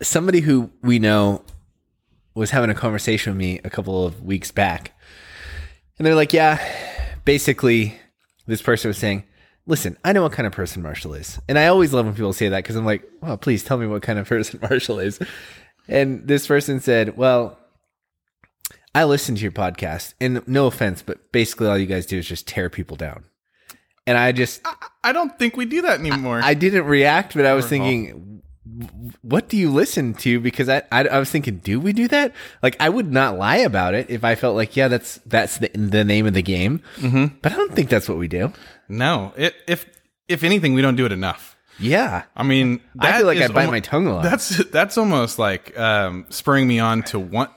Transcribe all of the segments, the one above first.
somebody who we know was having a conversation with me a couple of weeks back. And they're like, yeah, basically, this person was saying, listen, I know what kind of person Marshall is. And I always love when people say that because I'm like, well, please tell me what kind of person Marshall is. And this person said, well, I listen to your podcast, and no offense, but basically all you guys do is just tear people down. And I just, I don't think we do that anymore. I didn't react, but I was thinking, what do you listen to? Because I, I, I was thinking, do we do that? Like, I would not lie about it if I felt like, yeah, that's that's the, the name of the game. Mm-hmm. But I don't think that's what we do. no, it, if if anything, we don't do it enough. Yeah, I mean, I feel like I bite my tongue a lot. That's that's almost like um, spurring me on to want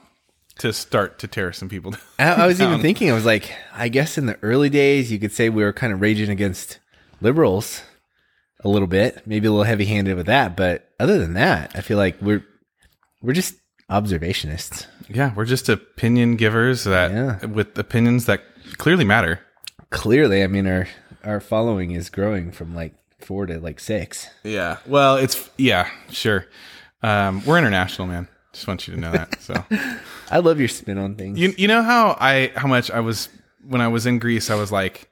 to start to tear some people down. I, I was even thinking, I was like, I guess in the early days, you could say we were kind of raging against liberals a little bit, maybe a little heavy handed with that. But other than that, I feel like we're we're just observationists. Yeah, we're just opinion givers that Yeah. with opinions that clearly matter. Clearly, I mean, our our following is growing from like four to like six. Yeah. Well, it's yeah, sure. Um, we're international, man. Just want you to know that. So I love your spin on things. you you know how I how much I was when I was in Greece, I was like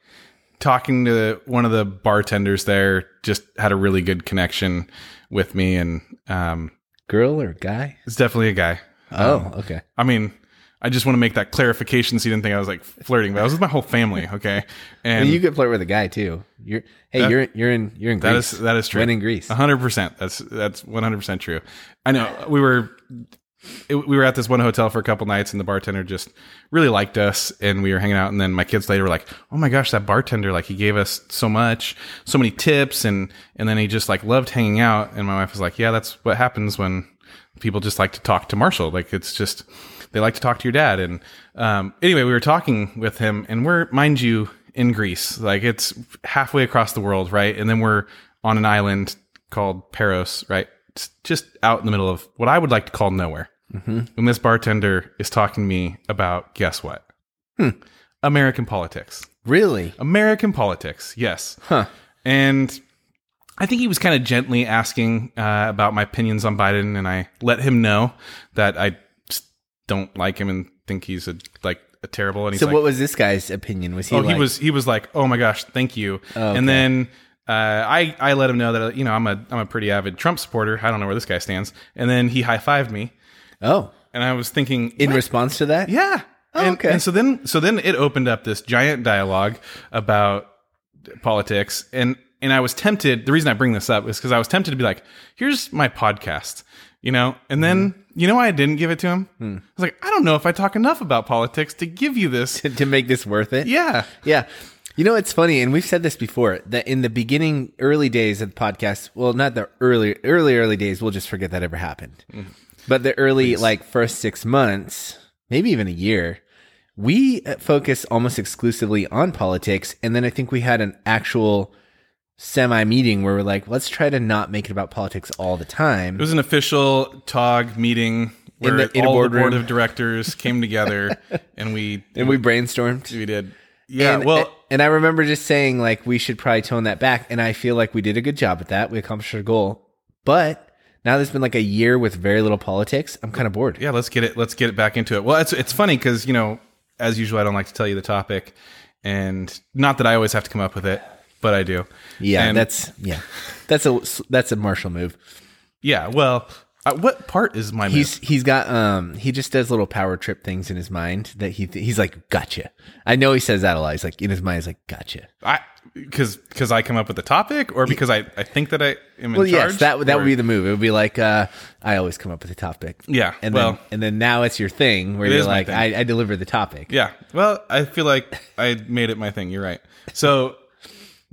talking to one of the bartenders there. Just had a really good connection with me, and um, Girl or guy? it's definitely a guy. Oh, okay. I mean, I just want to make that clarification so you didn't think I was like flirting, but I was with my whole family. Okay, and And you could flirt with a guy too. You're hey, you're you're in you're in That Greece. is that is true. When in Greece. hundred percent. That's that's one hundred percent true. I know we were it, we were at this one hotel for a couple nights, and the bartender just really liked us, and we were hanging out. And then my kids later were like, "Oh my gosh, that bartender! Like he gave us so much, so many tips, and and then he just like loved hanging out." And my wife was like, "Yeah, that's what happens when people just like to talk to Marshall. Like it's just." They like to talk to your dad, and um, anyway, we were talking with him, and we're, mind you, in Greece. Like it's halfway across the world, right? And then we're on an island called Paros, right? Just out in the middle of what I would like to call nowhere. And this bartender is talking to me about guess what? American politics. Really? American politics, yes. Huh. And I think he was kind of gently asking uh, about my opinions on Biden, and I let him know that I don't like him and think he's a like a terrible. And So like, what was this guy's opinion? Was he oh, like, he was he was like, oh my gosh, thank you. okay. And then uh, I I let him know that you know I'm a I'm a pretty avid Trump supporter. I don't know where this guy stands. And then he high fived me, Oh, and I was thinking, in what? response to that? yeah. Oh, and, okay. and so then so then it opened up this giant dialogue about politics and and I was tempted the reason I bring this up is because I was tempted to be like, here's my podcast, you know? And then Mm-hmm. you know why I didn't give it to him? Hmm. I was like, I don't know if I talk enough about politics to give you this. to make this worth it? yeah. Yeah. You know, it's funny, and we've said this before that in the beginning, early days of the podcast, well, not the early, early, early days, we'll just forget that ever happened. But the early, like, first six months, maybe even a year, we uh, focus almost exclusively on politics. And then I think we had an actual semi meeting where we're like, let's try to not make it about politics all the time. It was an official TOG meeting where the- in a all the board of directors came together and we and we brainstormed. we did. Yeah, and, well, and I remember just saying like we should probably tone that back, and I feel like we did a good job at that. We accomplished our goal, but now there's been like a year with very little politics. I'm kind of bored. yeah, let's get it. Let's get it back into it. Well, it's it's funny because you know, as usual, I don't like to tell you the topic, and not that I always have to come up with it, but I do. Yeah, And- that's yeah, that's a that's a Marshall move. yeah. Well, uh, what part is my He's he's got um he just does little power trip things in his mind that he he's like gotcha. I know he says that a lot. He's like in his mind he's like gotcha. I because because I come up with the topic, or because I I think that I am in Well, yes, that would that or- would be the move. It would be like uh I always come up with the topic. Yeah, and well- then and then now it's your thing where you're like. I, I deliver the topic. Yeah. Well, I feel like I made it my thing. You're right. So,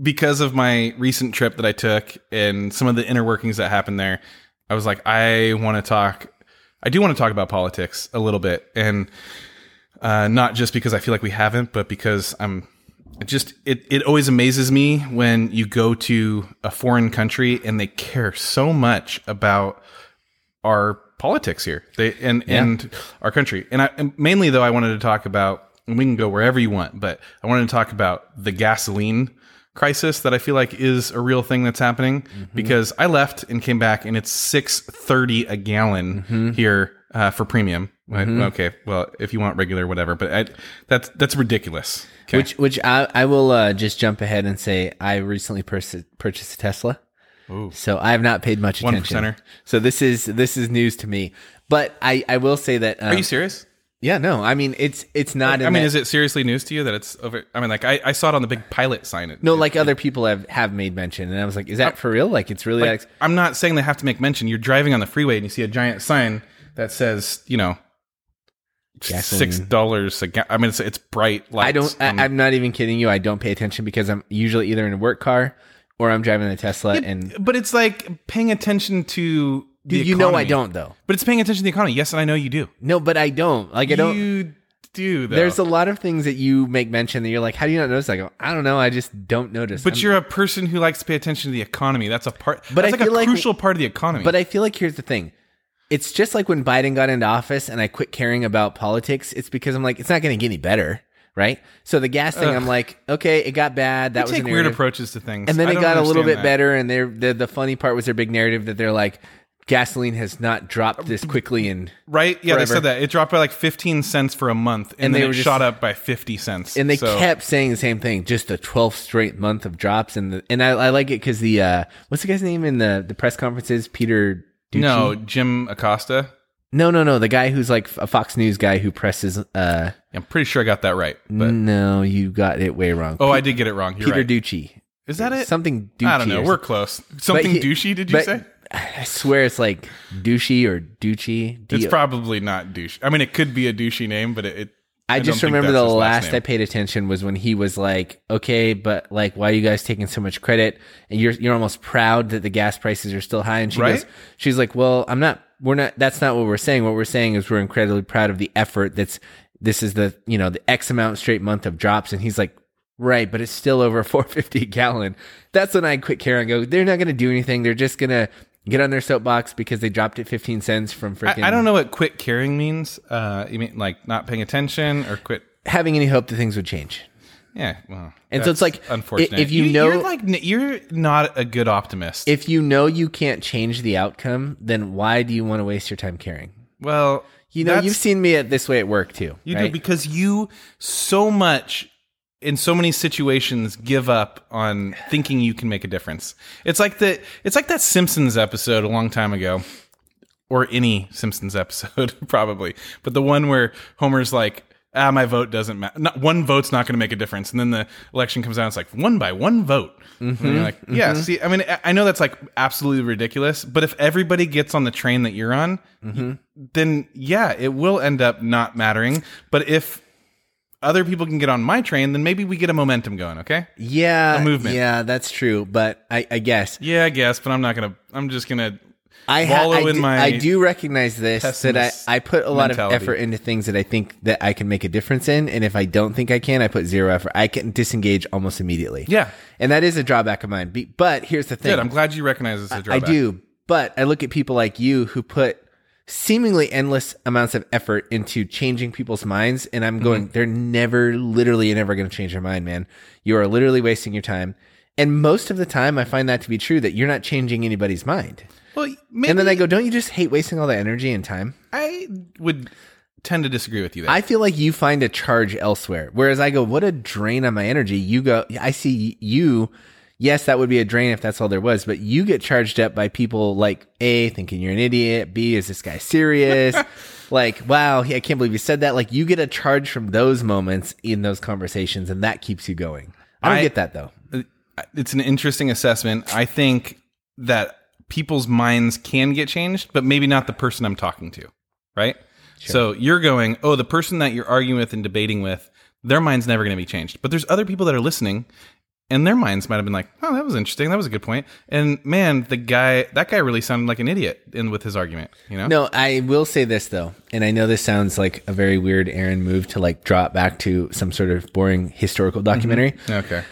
because of my recent trip that I took and some of the inner workings that happened there, I was like, I want to talk. I do want to talk about politics a little bit, and uh, not just because I feel like we haven't, but because I'm it just it it always amazes me when you go to a foreign country and they care so much about our politics here they and and our country and i and mainly though i wanted to talk about and we can go wherever you want but i wanted to talk about the gasoline crisis that I feel like is a real thing that's happening because I left and came back and it's six thirty a gallon here uh, for premium. Right? Okay, well if you want regular, whatever, but I, that's that's ridiculous. Okay. Which which I I will uh, just jump ahead and say I recently pers- purchased a Tesla. Ooh. So I have not paid much One attention. percenter. So this is this is news to me. But I I will say that um, Are you serious? Yeah no I mean it's it's not. I in mean, that- is it seriously news to you that it's over? I mean, like I, I saw it on the big pilot sign. It no like other people have have made mention and I was like is that uh, for real like it's really like, ex- I'm not saying they have to make mention. You're driving on the freeway and you see a giant sign that says, you know, Gasoline. six dollars a ga- I mean, it's it's bright. Lights I don't on- I, I'm not even kidding you I don't pay attention because I'm usually either in a work car or I'm driving a Tesla and but it's like paying attention to the you know I don't though But it's paying attention to the economy. Yes, and I know you do. no but I don't like I don't You do. Though. There's a lot of things that you make mention that you're like, how do you not notice? I go, I don't know. I just don't notice. But I'm- you're a person who likes to pay attention to the economy. That's a part. But that's I like feel a like- crucial part of the economy. but I feel like here's the thing. It's just like when Biden got into office and I quit caring about politics. It's because I'm like, it's not going to get any better, right? So the gas thing, Ugh. I'm like, okay, it got bad. That was take weird approaches to things, and then I it got a little bit that. better. And they're, the the funny part was their big narrative that they're like, gasoline has not dropped this quickly and Right? Yeah, forever. they said that it dropped by like 15 cents for a month, and, And then they it just- shot up by 50 cents. and they So- kept saying the same thing, just the 12th straight month of drops. And the, and I, I like it because the uh, what's the guy's name in the the press conferences? Peter. Doocy? no Jim Acosta. no, no, no. The guy who's like a Fox News guy who presses. Uh, I'm pretty sure I got that right. But no, you got it way wrong. oh, I did get it wrong. You're Peter right. Doocy. Is that it? Something Doocy. I don't know. We're close. Something he- douchey? Did you but say? I swear it's like douchey or douchey. It's probably not douche. I mean, it could be a douchey name, but it. it I don't just remember the his last. I paid attention was when he was like, "Okay, but like, why are you guys taking so much credit? And you're you're almost proud that the gas prices are still high." And she Right? goes, "She's like, well, I'm not. We're not. That's not what we're saying. What we're saying is we're incredibly proud of the effort. That's this is the you know the X amount straight month of drops." And he's like, "Right, but it's still over 450 a gallon." That's when I quit caring. Go, they're not going to do anything. They're just gonna get on their soapbox because they dropped it 15 cents from freaking. I, I don't know what quit caring means. Uh, you mean like not paying attention or quit? having any hope that things would change. Yeah. Well, And so it's like, unfortunate. if you know- you're like you're not a good optimist. if you know you can't change the outcome, then why do you want to waste your time caring? well, You know, you've seen me at this way at work too. You right? do because you so much in so many situations give up on thinking you can make a difference. It's like the it's like that Simpsons episode a long time ago. Or any Simpsons episode, probably. But the one where Homer's like, ah, my vote doesn't matter. Not, one vote's not going to make a difference. And then the election comes out, it's like, one by one vote. And you're like, mm-hmm, yeah, mm-hmm. see, I mean, I- I know that's like absolutely ridiculous, but if everybody gets on the train that you're on, mm-hmm. then yeah, it will end up not mattering. But if other people can get on my train, then maybe we get a momentum going. Okay. yeah, a movement. Yeah, that's true. But I, I guess Yeah, I guess, but I'm not gonna. I'm just gonna. I ha- I in do, my I do recognize this that I, I put a lot mentality. of effort into things that I think that I can make a difference in, and if I don't think I can, I put zero effort. I can disengage almost immediately. Yeah. and that is a drawback of mine. But here's the thing: Good. I'm glad you recognize this as a drawback. I do, but I look at people like you who put seemingly endless amounts of effort into changing people's minds, and I'm going, Mm-hmm. they're never, literally, never going to change your mind, man. You are literally wasting your time. And most of the time, I find that to be true that you're not changing anybody's mind. Well, maybe And then I go, don't you just hate wasting all that energy and time? I would tend to disagree with you there. I feel like you find a charge elsewhere. Whereas I go, what a drain on my energy. You go, I see you. Yes, that would be a drain if that's all there was, but you get charged up by people like A, thinking you're an idiot. B, is this guy serious? like, wow, I can't believe you said that. Like, you get a charge from those moments in those conversations, and that keeps you going. I don't I- get that though. Uh, it's an interesting assessment. I think that people's minds can get changed, but maybe not the person I'm talking to, right? So you're going, oh, the person that you're arguing with and debating with, their mind's never going to be changed. But there's other people that are listening, and their minds might have been like, oh, that was interesting. That was a good point. And man, the guy, that guy really sounded like an idiot in with his argument. You know? No, I will say this though, and I know this sounds like a very weird Aaron move to like drop back to some sort of boring historical mm-hmm. documentary. Okay.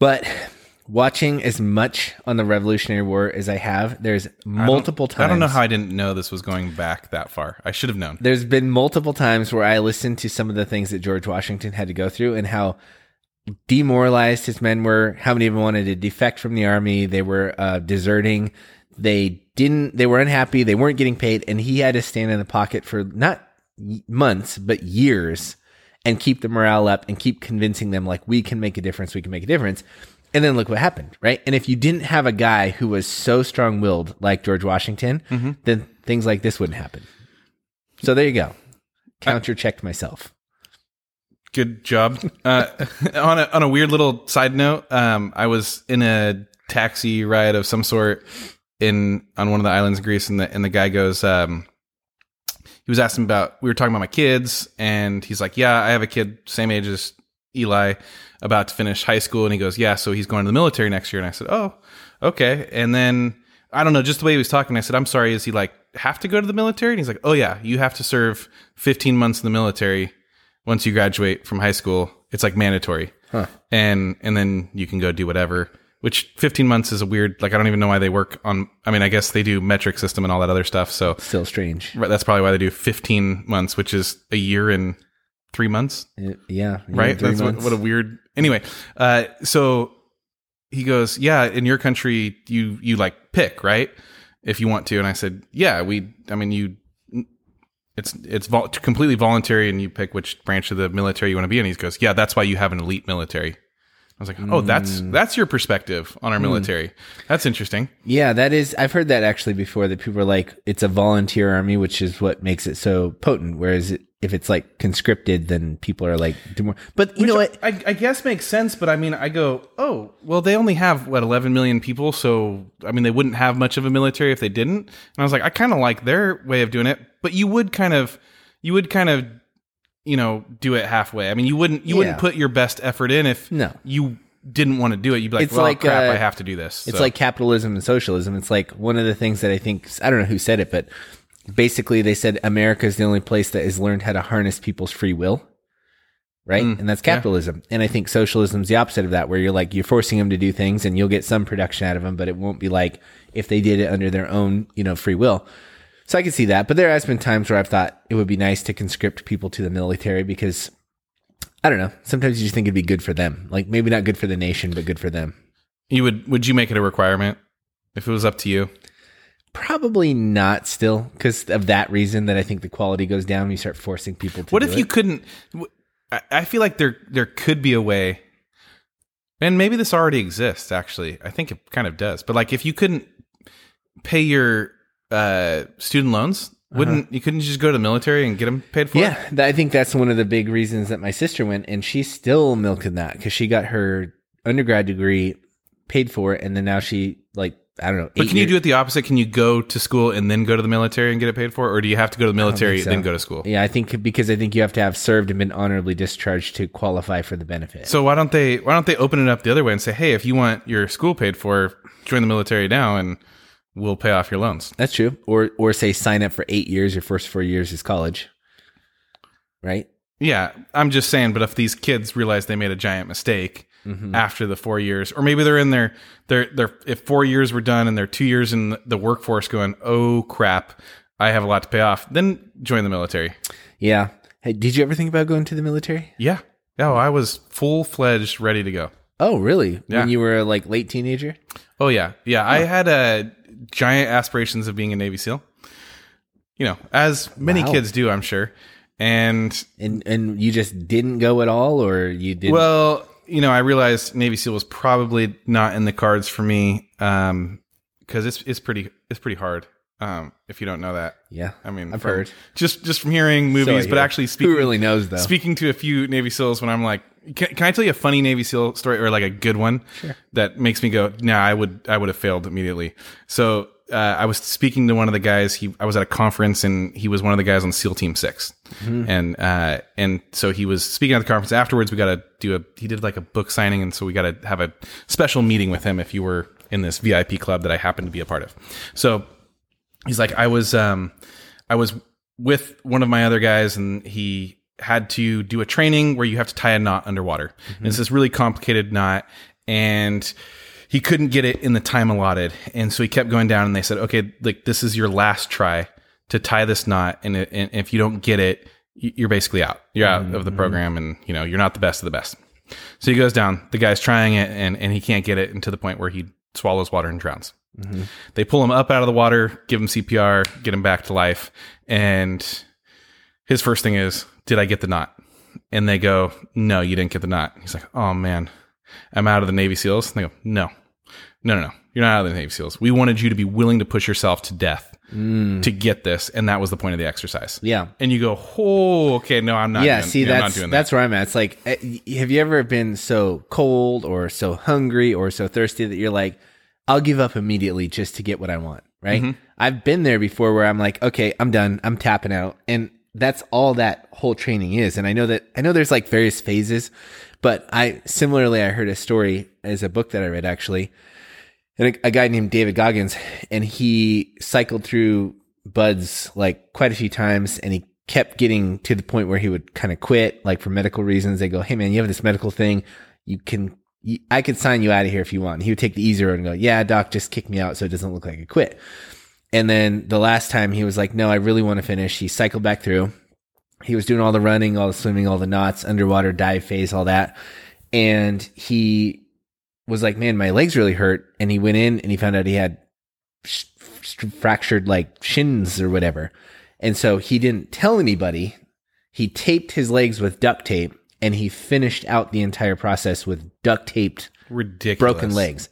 But watching as much on the Revolutionary War as I have, there's multiple times. I don't know how I didn't know this was going back that far. I should have known. There's been multiple times where I listened to some of the things that George Washington had to go through and how demoralized his men were. How many of them wanted to defect from the army? They were uh, deserting. They didn't. They were unhappy. They weren't getting paid, and he had to stand in the pocket for not months but years and keep the morale up and keep convincing them like we can make a difference. We can make a difference. And then look what happened, right? And if you didn't have a guy who was so strong willed like George Washington, then things like this wouldn't happen. So there you go. Count your check to myself. Good job. Uh, on a on a weird little side note, um, I was in a taxi ride of some sort in on one of the islands of Greece, and the and the guy goes, um, he was asking about we were talking about my kids, and he's like, "Yeah, I have a kid same age as Eli, about to finish high school," and he goes, "Yeah, so he's going to the military next year," and I said, "Oh, okay," and then. I don't know, just the way he was talking, I said, I'm sorry, is he like have to go to the military? And he's like, Oh yeah, you have to serve 15 months in the military once you graduate from high school, it's like mandatory. Huh. And and then you can go do whatever. Which 15 months is a weird like I don't even know why they work on I mean I guess they do metric system and all that other stuff. So Still strange. right, that's probably why they do 15 months, which is a year and 3 months, Uh, Yeah. right? That's what, what a weird. Anyway, uh so he goes, "Yeah, in your country you you like pick, right? If you want to." And I said, "Yeah, we I mean you it's it's vol- completely voluntary, and you pick which branch of the military you want to be in. He goes, "Yeah, that's why you have an elite military." I was like, "Oh, that's Mm. that's your perspective on our military. That's interesting." Yeah, that is. I've heard that actually before. That people are like, it's a volunteer army, which is what makes it so potent. Whereas it, if it's like conscripted, then people are like, do more. But you know what? I, I guess makes sense, but I mean, I go, "Oh, well, they only have what 11 million people, so I mean, they wouldn't have much of a military if they didn't." And I was like, "I kind of like their way of doing it, but you would kind of, you would kind of." You know, do it halfway. I mean, you wouldn't you wouldn't put your best effort in if No. you didn't want to do it. You'd be like, It's "Well, like, crap, uh, I have to do this." It's So- like capitalism and socialism. It's like one of the things that I think I don't know who said it, but basically they said America is the only place that has learned how to harness people's free will. Right. Mm, and that's capitalism. And I think socialism is the opposite of that, where you're like, you're forcing them to do things and you'll get some production out of them, but it won't be like if they did it under their own, you know, free will. So I can see that. But there has been times where I've thought it would be nice to conscript people to the military because I don't know. Sometimes you just think it'd be good for them. Like maybe not good for the nation, but good for them. you would would you make it a requirement if it was up to you? Probably not still because of that reason that I think the quality goes down when you start forcing people to What if you couldn't? I feel like there there could be a way, and maybe this already exists. Actually, I think it kind of does. But like, if you couldn't pay your uh, student loans, wouldn't you couldn't just go to the military and get them paid for? Yeah, th- I think that's one of the big reasons that my sister went and she's still milking that because she got her undergrad degree paid for and then now she like I don't know. But can you do it the opposite? Can you go to school and then go to the military and get it paid for, or do you have to go to the military so. then go to school? Yeah, I think because I think you have to have served and been honorably discharged to qualify for the benefit. So why don't they why don't they open it up the other way and say, hey, if you want your school paid for, join the military now and we'll pay off your loans. That's true. Or or say sign up for eight years. Your first four years is college, right? Yeah, I'm just saying. But if these kids realize they made a giant mistake Mm-hmm. after the four years, or maybe they're in their their their if four years were done and they're two years in the workforce, going, oh crap, I have a lot to pay off, then join the military. Yeah. Hey, did you ever think about going to the military? Yeah, oh, I was full fledged, ready to go. Oh, really? Yeah. When you were a, like late teenager? Oh yeah, yeah. I had a giant aspirations of being a Navy SEAL. You know, as many Wow. kids do, I'm sure. And And and you just didn't go at all, or you did? well, you know, I realized Navy SEAL was probably not in the cards for me because it's it's pretty it's pretty hard. Um, if you don't know that, yeah. I mean, I've from- heard. just just from hearing movies, So, but actually speaking Who really knows though? speaking to a few Navy SEALs when I'm like, can, can I tell you a funny Navy SEAL story or like a good one that makes me go, nah, I would, I would have failed immediately. So, uh, I was speaking to one of the guys. He, I was at a conference and he was one of the guys on SEAL Team 6 and, uh, and so he was speaking at the conference afterwards. We got to do a, he did like a book signing. And so we got to have a special meeting with him if you were in this VIP club that I happened to be a part of. So, he's like i was um i was with one of my other guys and he had to do a training where you have to tie a knot underwater and it's this really complicated knot and he couldn't get it in the time allotted and so he kept going down and they said okay like this is your last try to tie this knot and, it, and if you don't get it you're basically out you're out mm-hmm, of the mm-hmm. program and you know you're not the best of the best So he goes down. The guy's trying it, and and he can't get it, and to the point where he swallows water and drowns. Mm-hmm. They pull him up out of the water, give him CPR, get him back to life, and his first thing is, "Did I get the knot?" And they go, "No, you didn't get the knot." He's like, "Oh man, I'm out of the Navy SEALs." And they go, "No, no, no, no, you're not out of the Navy SEAls. We wanted you to be willing to push yourself to death to get this, and that was the point of the exercise." Yeah. And you go, "Oh, okay, no, I'm not." yeah, doing- see, I'm not that's doing that. that's where I'm at. It's like, eh, have you ever been so cold or so hungry or so thirsty that you're like, I'll give up immediately just to get what I want, right? Mm-hmm. I've been there before where I'm like, okay, I'm done, I'm tapping out, and that's all that whole training is. And I know that I know there's like various phases, but I similarly I heard a story as a book that I read actually, and a, a guy named David Goggins, and he cycled through BUD/S like quite a few times, and he kept getting to the point where he would kind of quit, like for medical reasons. They go, "Hey man, you have this medical thing, you can." you- I could sign you out of here if you want. And he would take the easy road and go, "Yeah, doc, just kick me out so it doesn't look like I quit." And then the last time he was like, "No, I really want to finish." He cycled back through. He was doing all the running, all the swimming, all the knots, underwater dive phase, all that. And he was like, man, my legs really hurt. And he went in and he found out he had sh- fractured like shins or whatever. And so he didn't tell anybody. He taped his legs with duct tape and he finished out the entire process with duct taped ridiculous. broken legs.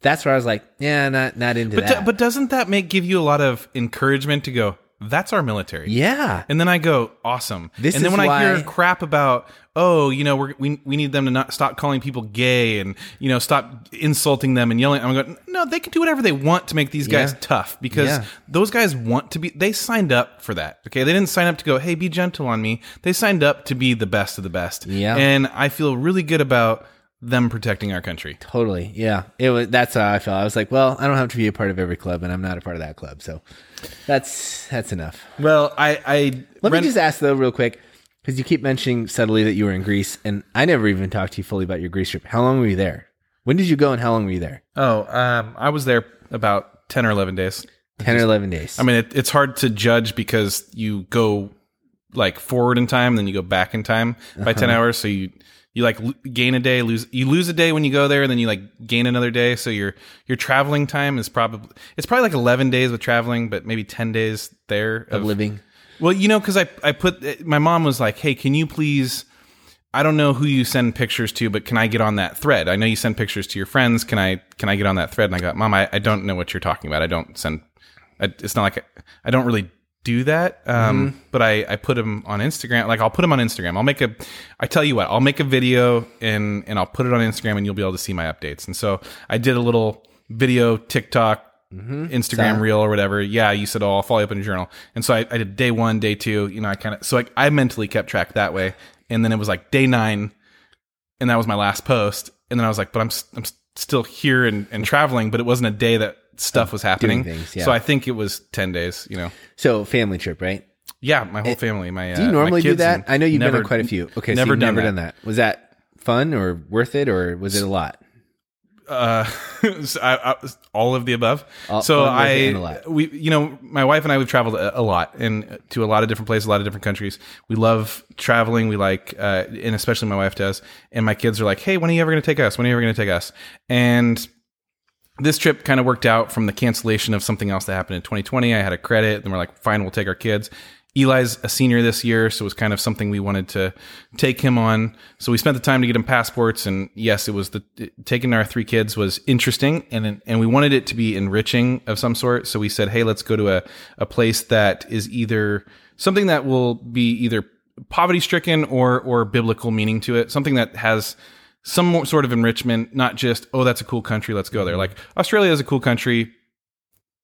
That's where I was like, yeah, not not into But, do- that. but doesn't that make give you a lot of encouragement to go? That's our military. yeah, And then I go, awesome. This and then when I why- hear crap about, oh, you know, we're, we we need them to not stop calling people gay and you know stop insulting them and yelling. I'm going, no, they can do whatever they want to make these guys Yeah. tough because Yeah. those guys want to be. They signed up for that. Okay, they didn't sign up to go, hey, be gentle on me. They signed up to be the best of the best. Yeah. and I feel really good about them protecting our country. totally. Yeah, it was. That's how I felt. I was like, well, I don't have to be a part of every club, and I'm not a part of that club, so that's that's enough. Well, I, I Let me just ask though, real quick, because you keep mentioning subtly that you were in Greece, and I never even talked to you fully about your Greece trip. How long were you there? When did you go, and how long were you there? Oh, um, I was there about ten or eleven days. Ten or eleven days. I mean, it, it's hard to judge because you go like forward in time, then you go back in time by ten hours. So you you like l- gain a day, lose you lose a day when you go there, and then you like gain another day. So your your traveling time is probably it's probably like eleven days with traveling, but maybe ten days there of living. well, you know, because I I put eh, my mom was like, "Hey, can you please?" I don't know who you send pictures to, but can I get on that thread? I know you send pictures to your friends. Can I can I get on that thread? And I got, Mom, I, I don't know what you're talking about. I don't send. I, it's not like I, I don't really do that. Um, but I I put them on Instagram. Like I'll put them on Instagram. I'll make a. I tell you what, I'll make a video and and I'll put it on Instagram, and you'll be able to see my updates. And so I did a little video TikTok Instagram reel or whatever. Yeah, you said, "Oh, I'll follow you up in a journal." And so I, I did day one, day two. You know, I kind of so I, I mentally kept track that way. And then it was like day nine, and that was my last post. And then I was like, "But I'm I'm still here and, and traveling." But it wasn't a day that stuff was happening. things, yeah. So I think it was ten days. You know, So family trip, right? yeah, my whole family. My Do you uh, normally do that? I know you've been never- on quite a few. Okay, so never you've done never that. done that. Was that fun or worth it, or was it a lot? uh, so I, I, all of the above. All- so fun, worth it, and a I, we, you know, my wife and I, we've traveled a, a lot and to a lot of different places, a lot of different countries. We love traveling. We like, uh, and especially my wife does. And my kids are like, "Hey, when are you ever going to take us? When are you ever going to take us?" And this trip kind of worked out from the cancellation of something else that happened in 2020. I had a credit, and we're like, fine, we'll take our kids. Eli's a senior this year, so it was kind of something we wanted to take him on. So we spent the time to get him passports, and yes, it was the it- taking our three kids was interesting, and and we wanted it to be enriching of some sort. So we said, hey, let's go to a a place that is either something that will be either poverty stricken or or biblical meaning to it, something that has some sort of enrichment, not just oh that's a cool country, let's go there. Like Australia is a cool country,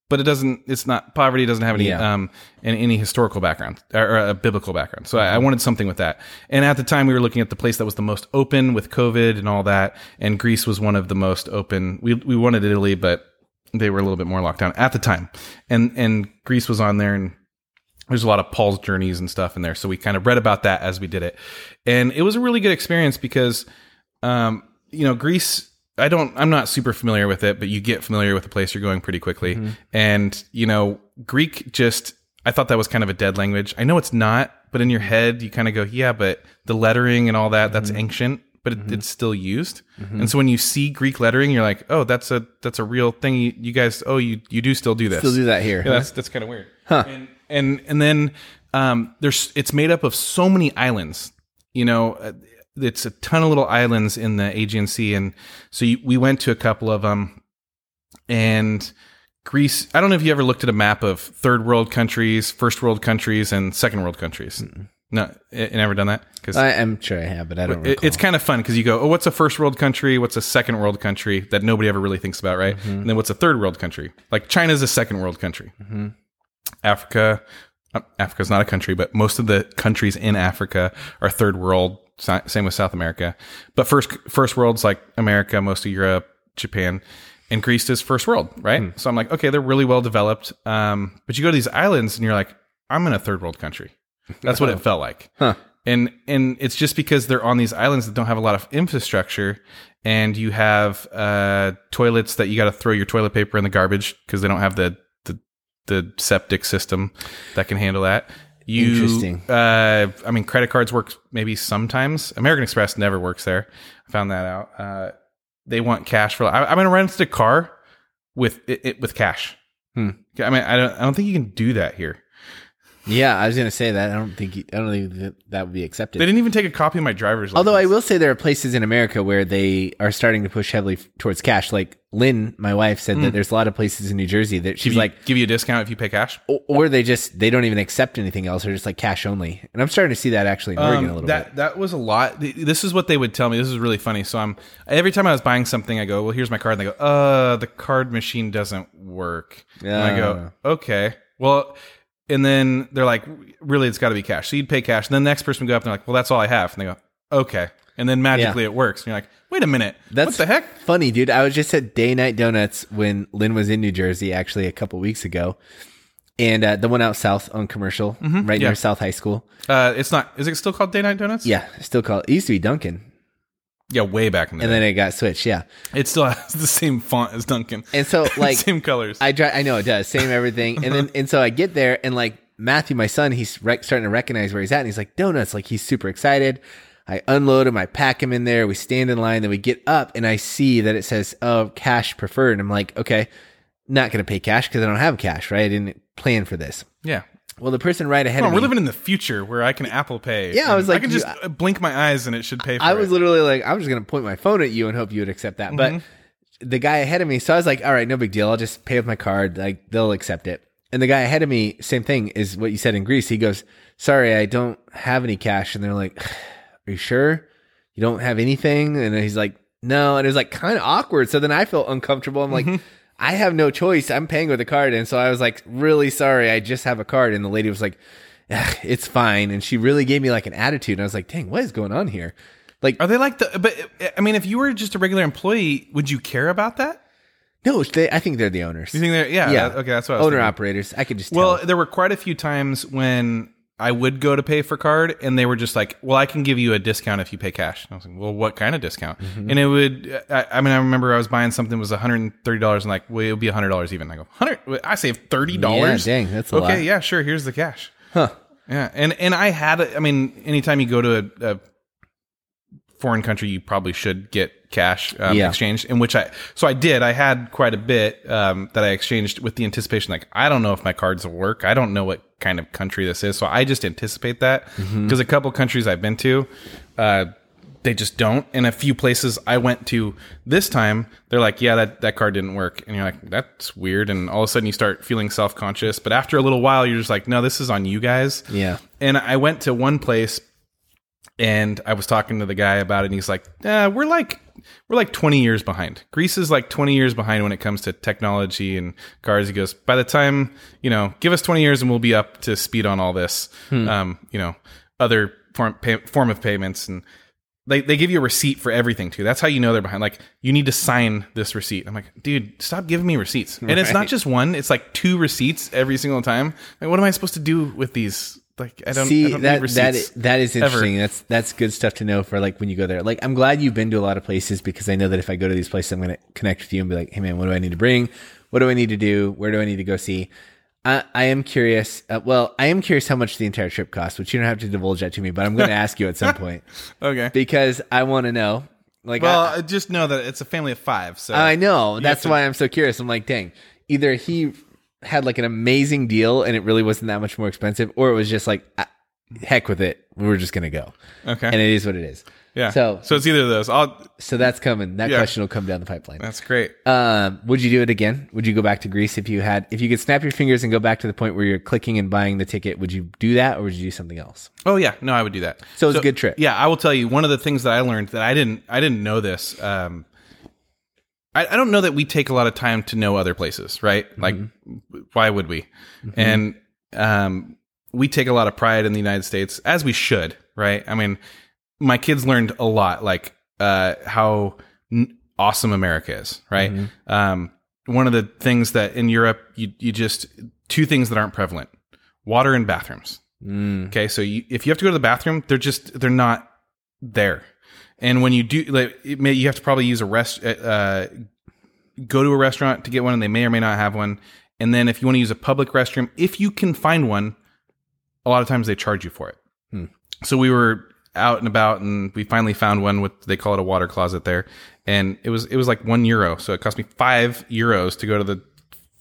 but it doesn't. It's not poverty. Doesn't have any Yeah. um any, any historical background or, a biblical background. So I, I wanted something with that. And at the time, we were looking at the place that was the most open with COVID and all that. And Greece was one of the most open. We we wanted Italy, but they were a little bit more locked down at the time. And and Greece was on there and there's a lot of Paul's journeys and stuff in there. So we kind of read about that as we did it. And it was a really good experience because, um, you know, Greece, I don't, I'm not super familiar with it, but you get familiar with the place you're going pretty quickly. And, you know, Greek just, I thought that was kind of a dead language. I know it's not, but in your head, you kind of go, yeah, but the lettering and all that, that's ancient. but it, it's still used. And so when you see Greek lettering, you're like, oh, that's a that's a real thing. You, you guys, oh, you you do still do this. Still do that here. Yeah, that's that's kind of weird. Huh. And and and then um, there's it's made up of so many islands. You know, uh, it's a ton of little islands in the Aegean Sea, and so you, we went to a couple of them, and Greece. I don't know if you ever looked at a map of third world countries, first world countries, and second world countries. No, you never done that because I am sure I have, but I don't. it, it's kind of fun because you go, oh, what's a first world country? What's a second world country that nobody ever really thinks about, right? Mm-hmm. And then what's a third world country? Like China's a second world country. Mm-hmm. Africa, uh, Africa's not a country, but most of the countries in Africa are third world. Same with South America, but first first world's like America, most of Europe, Japan, and Greece is first world, right? Hmm. So I'm like, okay, they're really well developed. Um, but you go to these islands and you're like, I'm in a third world country. That's what it felt like huh? and and it's just because they're on these islands that don't have a lot of infrastructure and you have uh toilets that you got to throw your toilet paper in the garbage because they don't have the, the the septic system that can handle that you Interesting. uh i mean credit cards work maybe sometimes. American express never works there. I found that out. Uh they want cash for I, i'm gonna rent a car with it, it with cash. Hmm. i mean i don't i don't think you can do that here Yeah, I was gonna say that. I don't think I don't think that, that would be accepted. they didn't even take a copy of my driver's license Although I will say there are places in America where they are starting to push heavily f- towards cash. Like Lynn, my wife, said that there's a lot of places in New Jersey that she's Hmm. Give you- like, give you a discount if you pay cash o- or they just they don't even accept anything else. They're just like cash only. And I'm starting to see that actually in Oregon a Um, little that bit. that was a lot. Th- This is what they would tell me. This is really funny. So I'm every time I was buying something, I go, "Well, here's my card." And they go, "Uh, the card machine doesn't work." And I go, "Okay, well." And then they're like, "Really, it's got to be cash." So you'd pay cash, and then the next person would go up and they're like, "Well, that's all I have." And they go, "Okay," and then magically it works. And you're like, "Wait a minute, That's what the heck?" Funny, dude. I was just at Day Night Donuts when Lynn was in New Jersey, actually a couple weeks ago, and uh, the one out south on Commercial, right Mm-hmm. yeah. near South High School. Uh, it's not. Is it still called Day Night Donuts? Yeah, it's still called. It used to be Dunkin', yeah, way back in the and day. then it got switched. Yeah, it still has the same font as Dunkin'. and so like same colors. I try, I know it does, same everything. And then and so I get there and like Matthew, my son, he's rec- starting to recognize where he's at, and he's like donuts. Like he's super excited. I unload him, I pack him in there. We stand in line, then we get up, and I see that it says "Oh, cash preferred." And I'm like, okay, not gonna pay cash because I don't have cash, right? I didn't plan for this. yeah. Well, the person right ahead Come of me, we're living in the future where I can Apple Pay. Yeah, I was like, I can just blink my eyes and it should pay for I it. was literally like, I'm just gonna point my phone at you and hope you would accept that. But Mm-hmm. the guy ahead of me, so I was like, all right, no big deal. I'll just pay with my card. Like they'll accept it. And the guy ahead of me, same thing is what you said in Greece. He goes, sorry, I don't have any cash. And they're like, are you sure you don't have anything? And he's like, no. And it was like kind of awkward. So then I felt uncomfortable. I'm like, Mm-hmm. I have no choice. I'm paying with a card. And so I was like, really sorry. I just have a card. And the lady was like, it's fine. And she really gave me like an attitude. And I was like, dang, what is going on here? Like, Are they like the? But I mean, if you were just a regular employee, would you care about that? no, they, I think they're the owners. You think they're yeah? yeah. that- okay, that's what I was Owner thinking. operators. I could just Well, tell. there were quite a few times when I would go to pay for card, and they were just like, "Well, I can give you a discount if you pay cash." And I was like, "Well, what kind of discount?" Mm-hmm. And it would. I, I mean, I remember I was buying something that was one hundred and thirty dollars, and like, well, it'll be hundred dollars even. I go, hundred. I saved thirty dollars. Yeah, dang, that's a okay. lot. Yeah, sure. Here's the cash. Huh. Yeah, and and I had. a- I mean, anytime you go to a, a foreign country, you probably should get cash um, Yeah. exchanged. In which I, so I did. I had quite a bit um, that I exchanged with the anticipation, like I don't know if my cards will work. I don't know what kind of country this is, so I just anticipate that Mm-hmm. because a couple countries I've been to. Uh, they just don't. And a few places I went to this time, they're like, yeah, that, that card didn't work. And you're like, that's weird. And all of a sudden you start feeling self conscious. But after a little while, you're just like, no, this is on you guys. Yeah. And I went to one place and I was talking to the guy about it, and he's like, eh, "We're like we're like 20 years behind. Greece is like 20 years behind when it comes to technology and cars." He goes, "By the time you know, give us 20 years, and we'll be up to speed on all this. Um, you know, other form pay, form of payments and." They, they give you a receipt for everything too. That's how you know they're behind. Like you need to sign this receipt. I'm like, dude, stop giving me receipts. And it's not just one; it's like two receipts every single time. Like, what am I supposed to do with these? Like, I don't See I don't that that. That is interesting. That's that's good stuff to know for like when you go there. Like I'm glad you've been to a lot of places because I know that if I go to these places, I'm going to connect with you and be like, hey man, what do I need to bring? What do I need to do? Where do I need to go see? I, I am curious. Uh, well, I am curious how much the entire trip costs, which you don't have to divulge that to me, but I'm going to ask you at some point Okay. because I want to know. Like, Well, I, I just know that it's a family of five. So I know that's to- why I'm so curious. I'm like, dang, either he had like an amazing deal and it really wasn't that much more expensive, or it was just like, ah, heck with it, we were just to go, okay. and it is what it is. yeah. so- so it's either of those. I'll. So that's coming. That Yeah. question will come down the pipeline. That's great. Um, would you do it again? Would you go back to Greece if you had, if you could snap your fingers and go back to the point where you're clicking and buying the ticket? Would you do that, or would you do something else? Oh yeah, no, I would do that. So it was a good trip. Yeah, I will tell you one of the things that I learned that I didn't I didn't know this. Um, I, I don't know that we take a lot of time to know other places, right? Like, why would we? And um, we take a lot of pride in the United States, as we should, right? I mean, my kids learned a lot, like uh, how n- awesome America is, right? Um, one of the things that in Europe, you you just two things that aren't prevalent: water and bathrooms. Mm. Okay, so you, if you have to go to the bathroom, they're just they're not there. And when you do, like, it may, you have to probably use a rest, uh, go to a restaurant to get one, and they may or may not have one. And then if you want to use a public restroom, if you can find one, a lot of times they charge you for it. Hmm. So we were out and about, and we finally found one with they call it a water closet there, and it was it was like one euro. So it cost me five euros to go to the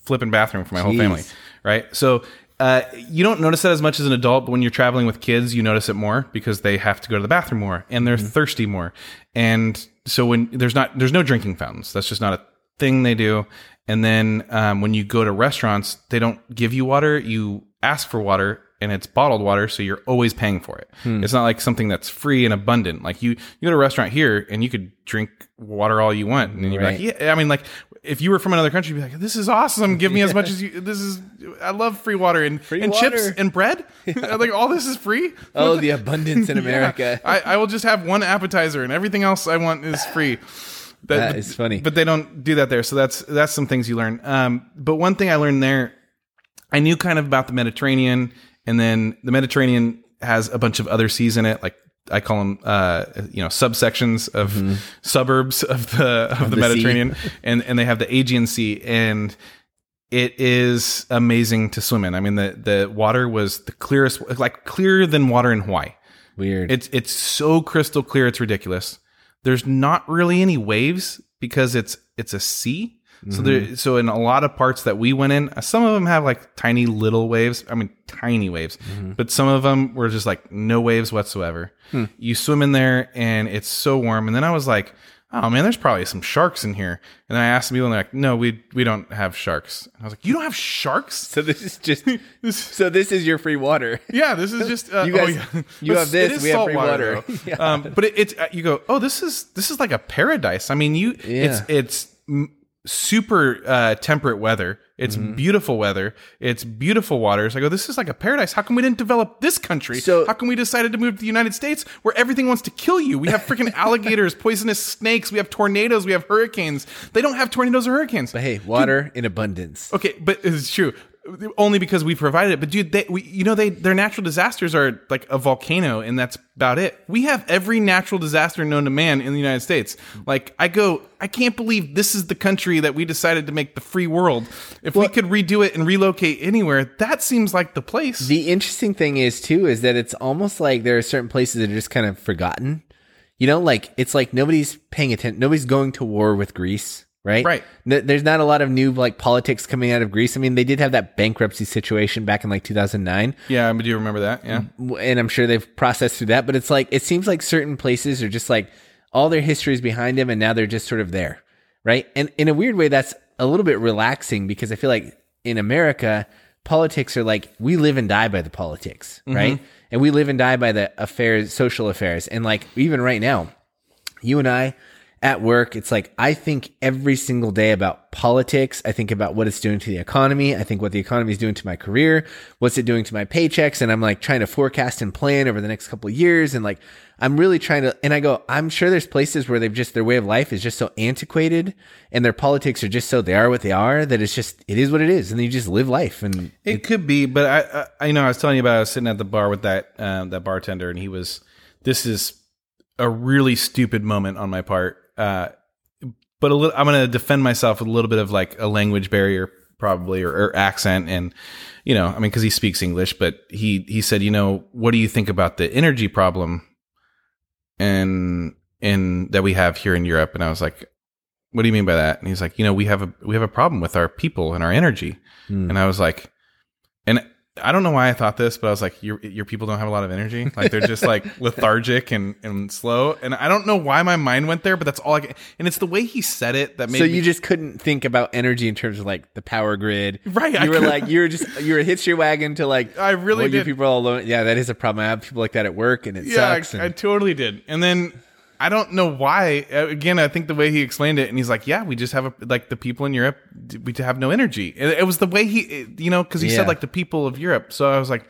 flipping bathroom for my whole family, right? So uh, you don't notice that as much as an adult, but when you're traveling with kids, you notice it more because they have to go to the bathroom more and they're thirsty more. And so when there's not there's no drinking fountains, that's just not a thing they do. And then um, when you go to restaurants, they don't give you water. You ask for water, and it's bottled water, so you're always paying for it. It's not like something that's free and abundant. Like you, you go to a restaurant here, and you could drink water all you want, and you're Right. like, yeah. I mean, like if you were from another country, you'd be like, this is awesome. Give me as much as you. This is. I love free water and and chips and bread. like all this is free. Oh, the abundance in America. I, I will just have one appetizer, and everything else I want is free. That is funny. but they don't do that there. So that's that's some things you learn. Um, but one thing I learned there, I knew kind of about the Mediterranean, and then the Mediterranean has a bunch of other seas in it, like I call them, uh, you know, subsections of suburbs of the of, the, Mm-hmm. the sea. Mediterranean, and and they have the Aegean Sea, and it is amazing to swim in. I mean, the the water was the clearest, like clearer than water in Hawaii. Weird. It's it's so crystal clear, it's ridiculous. There's not really any waves because it's it's a sea. So there, so in a lot of parts that we went in, uh, some of them have like tiny little waves. I mean, tiny waves, but some of them were just like no waves whatsoever. You swim in there and it's so warm. And then I was like, oh man, there's probably some sharks in here. And then I asked the people and they're like, no, we we don't have sharks. And I was like, you don't have sharks? so this is just. so this is your free water. Yeah, this is just uh, You guys- oh, yeah. you have this, we have free water. though. Yeah. um, but it, it's uh, you go, oh, this is this is like a paradise. I mean, you it's Yeah. it's mm, super uh, temperate weather. It's Mm-hmm. beautiful weather. It's beautiful waters. I go, this is like a paradise. How come we didn't develop this country? So- How come we decided to move to the United States where everything wants to kill you? We have freaking alligators, poisonous snakes. We have tornadoes. We have hurricanes. They don't have tornadoes or hurricanes. But hey, water in abundance. Okay, but it's true. Only because we provided it. But dude, they, we, you know, they their natural disasters are like a volcano, and that's about it. We have every natural disaster known to man in the United States. Like I go, I can't believe this is the country that we decided to make the free world. If we could redo it and relocate anywhere, that seems like the place. The interesting thing is too is that it's almost like there are certain places that are just kind of forgotten. You know, like it's like nobody's paying attention. Nobody's going to war with Greece, right? Right. There's not a lot of new like politics coming out of Greece. I mean, they did have that bankruptcy situation back in like 2009, yeah, but do you remember that? Yeah. and I'm sure they've processed through that. But it's like it seems like certain places are just like all their history is behind them, and now they're just sort of there, right? And in a weird way, that's a little bit relaxing because I feel like in America, politics are like we live and die by the politics, mm-hmm. right? And we live and die by the affairs, social affairs, and like even right now, you and I at work, it's like I think every single day about politics. I think about what it's doing to the economy. I think what the economy is doing to my career. What's it doing to my paychecks? And I'm like trying to forecast and plan over the next couple of years. And like I'm really trying to. And I go, I'm sure there's places where they've just their way of life is just so antiquated, and their politics are just so they are what they are that it's just it is what it is, and you just live life. And It could be, but I, I, I know I was telling you about. I was sitting at the bar with that um, that bartender, and he was. This is a really stupid moment on my part, uh, but a little. I'm going to defend myself with a little bit of like a language barrier probably or, or accent, and you know, I mean, because he speaks English, but he he said, you know, what do you think about the energy problem, and and that we have here in Europe? And I was like, what do you mean by that? And he's like, you know, we have a we have a problem with our people and our energy. Hmm. And I was like, and I don't know why I thought this, but I was like, your your people don't have a lot of energy. Like they're just like lethargic and, and slow. And I don't know why my mind went there, but that's all I can. And it's the way he said it that made So me, you just couldn't think about energy in terms of like the power grid, Right, I You were couldn't- like you were just you were hitch your wagon to like. I really well, did. people all alone. Yeah, that is a problem. I have people like that at work, and it yeah, sucks. I, I totally did. And then I don't know why. Uh, Again, I think the way he explained it, and he's like, "Yeah, we just have a, like the people in Europe, we have no energy." It, it was the way he, you know, because he Yeah. said like the people of Europe. So I was like,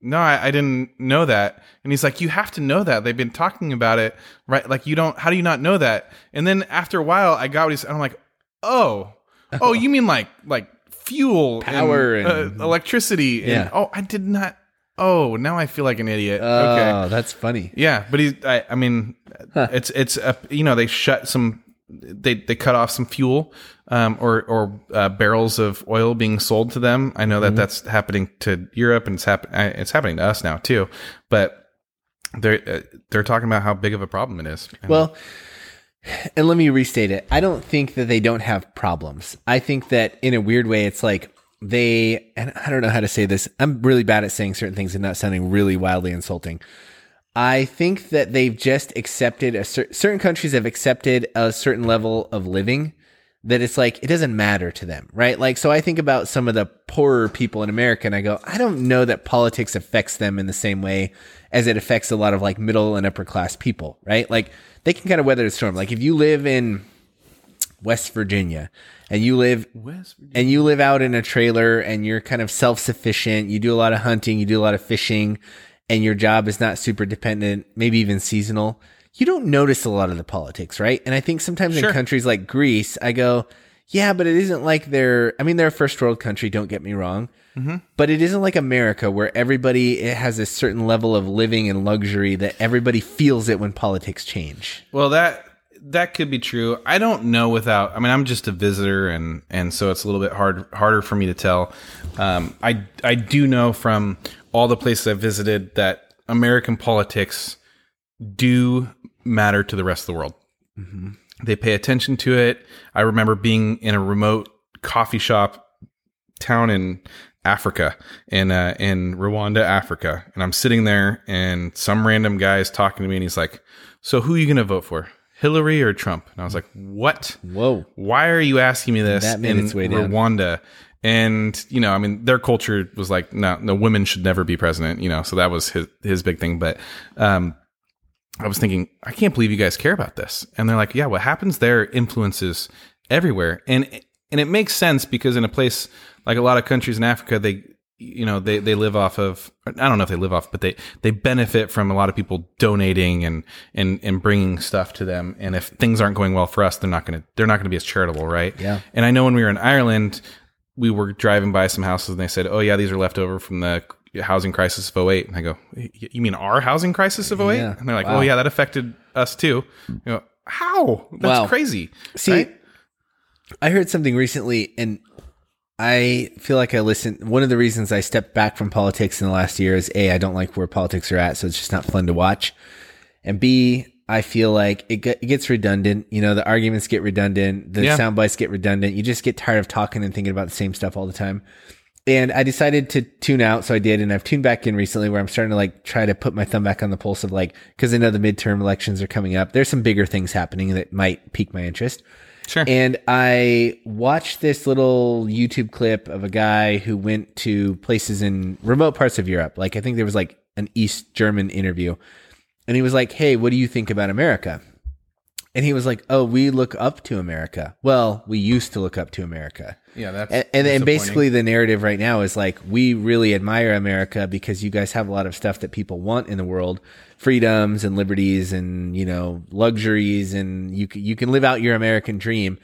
"No, I, I didn't know that." And he's like, "You have to know that. They've been talking about it, right? Like you don't. How do you not know that?" And then after a while, I got what he's. I'm like, "Oh, oh, you mean like like fuel, Power and, and- uh, electricity?" And, Yeah. Oh, I did not. Oh, now I feel like an idiot. oh, okay. that's funny. Yeah, but he's. I, I mean, it's it's a, you know they shut some. They they cut off some fuel, um, or or uh, barrels of oil being sold to them. I know that that's happening to Europe and it's happen. It's happening to us now too. But they're uh, they're talking about how big of a problem it is. Well, and let me restate it. I don't think that they don't have problems. I think that in a weird way, it's like they, and I don't know how to say this. I'm really bad at saying certain things and not sounding really wildly insulting. I think that they've just accepted a cer- certain countries have accepted a certain level of living that it's like it doesn't matter to them, right? Like so I think about some of the poorer people in America and I go, I don't know that politics affects them in the same way as it affects a lot of like middle and upper class people, right? Like they can kind of weather the storm. Like if you live in West Virginia and you live and you live out in a trailer and you're kind of self-sufficient, you do a lot of hunting, you do a lot of fishing, and your job is not super dependent, maybe even seasonal, you don't notice a lot of the politics, right? And I think sometimes Sure. in countries like Greece, I go, yeah, but it isn't like they're, I mean, they're a first world country, don't get me wrong. Mm-hmm. But it isn't like America where everybody it has a certain level of living and luxury that everybody feels it when politics change. Well, that that could be true. I don't know without. I mean, I'm just a visitor, and and so it's a little bit hard harder for me to tell. Um, I I do know from all the places I've visited that American politics do matter to the rest of the world. They pay attention to it. I remember being in a remote coffee shop town in Africa, in uh, in Rwanda, Africa, and I'm sitting there, and some random guy is talking to me, and he's like, "So who are you going to vote for, Hillary or Trump?" And I was like, "What? Whoa. Why are you asking me this That in way down. Rwanda?" And you know, I mean, their culture was like, "No, no, women should never be president." You know, so that was his his big thing. But um, I was thinking, I can't believe you guys care about this. And they're like, yeah, what happens there influences everywhere. And and it makes sense because in a place like a lot of countries in Africa, they you know they they live off of I don't know if they live off, but they they benefit from a lot of people donating and and and bringing stuff to them. And if things aren't going well for us, they're not gonna they're not gonna be as charitable, right? Yeah. And I know when we were in Ireland, we were driving by some houses and they said, "Oh yeah, these are left over from the housing crisis of 08. And I go, "You mean our housing crisis of 08?" Yeah. And they're like, Wow. "Oh yeah, that affected us too." You know, how? That's Wow. crazy. See, right? I heard something recently, and I feel like I listened. One of the reasons I stepped back from politics in the last year is A, I don't like where politics are at, so it's just not fun to watch. And B, I feel like it, get, it gets redundant. You know, the arguments get redundant, the Yeah. sound bites get redundant. You just get tired of talking and thinking about the same stuff all the time. And I decided to tune out, so I did, and I've tuned back in recently where I'm starting to like try to put my thumb back on the pulse of like, because I know the midterm elections are coming up. There's some bigger things happening that might pique my interest. Sure. And I watched this little YouTube clip of a guy who went to places in remote parts of Europe. Like I think there was like an East German interview. And he was like, Hey, what do you think about America? And he was like, Oh, we look up to America. Well, we used to look up to America. Yeah, that's And, and, and basically, the narrative right now is like, we really admire America because you guys have a lot of stuff that people want in the world freedoms and liberties and, you know, luxuries, and you, you can live out your American dream.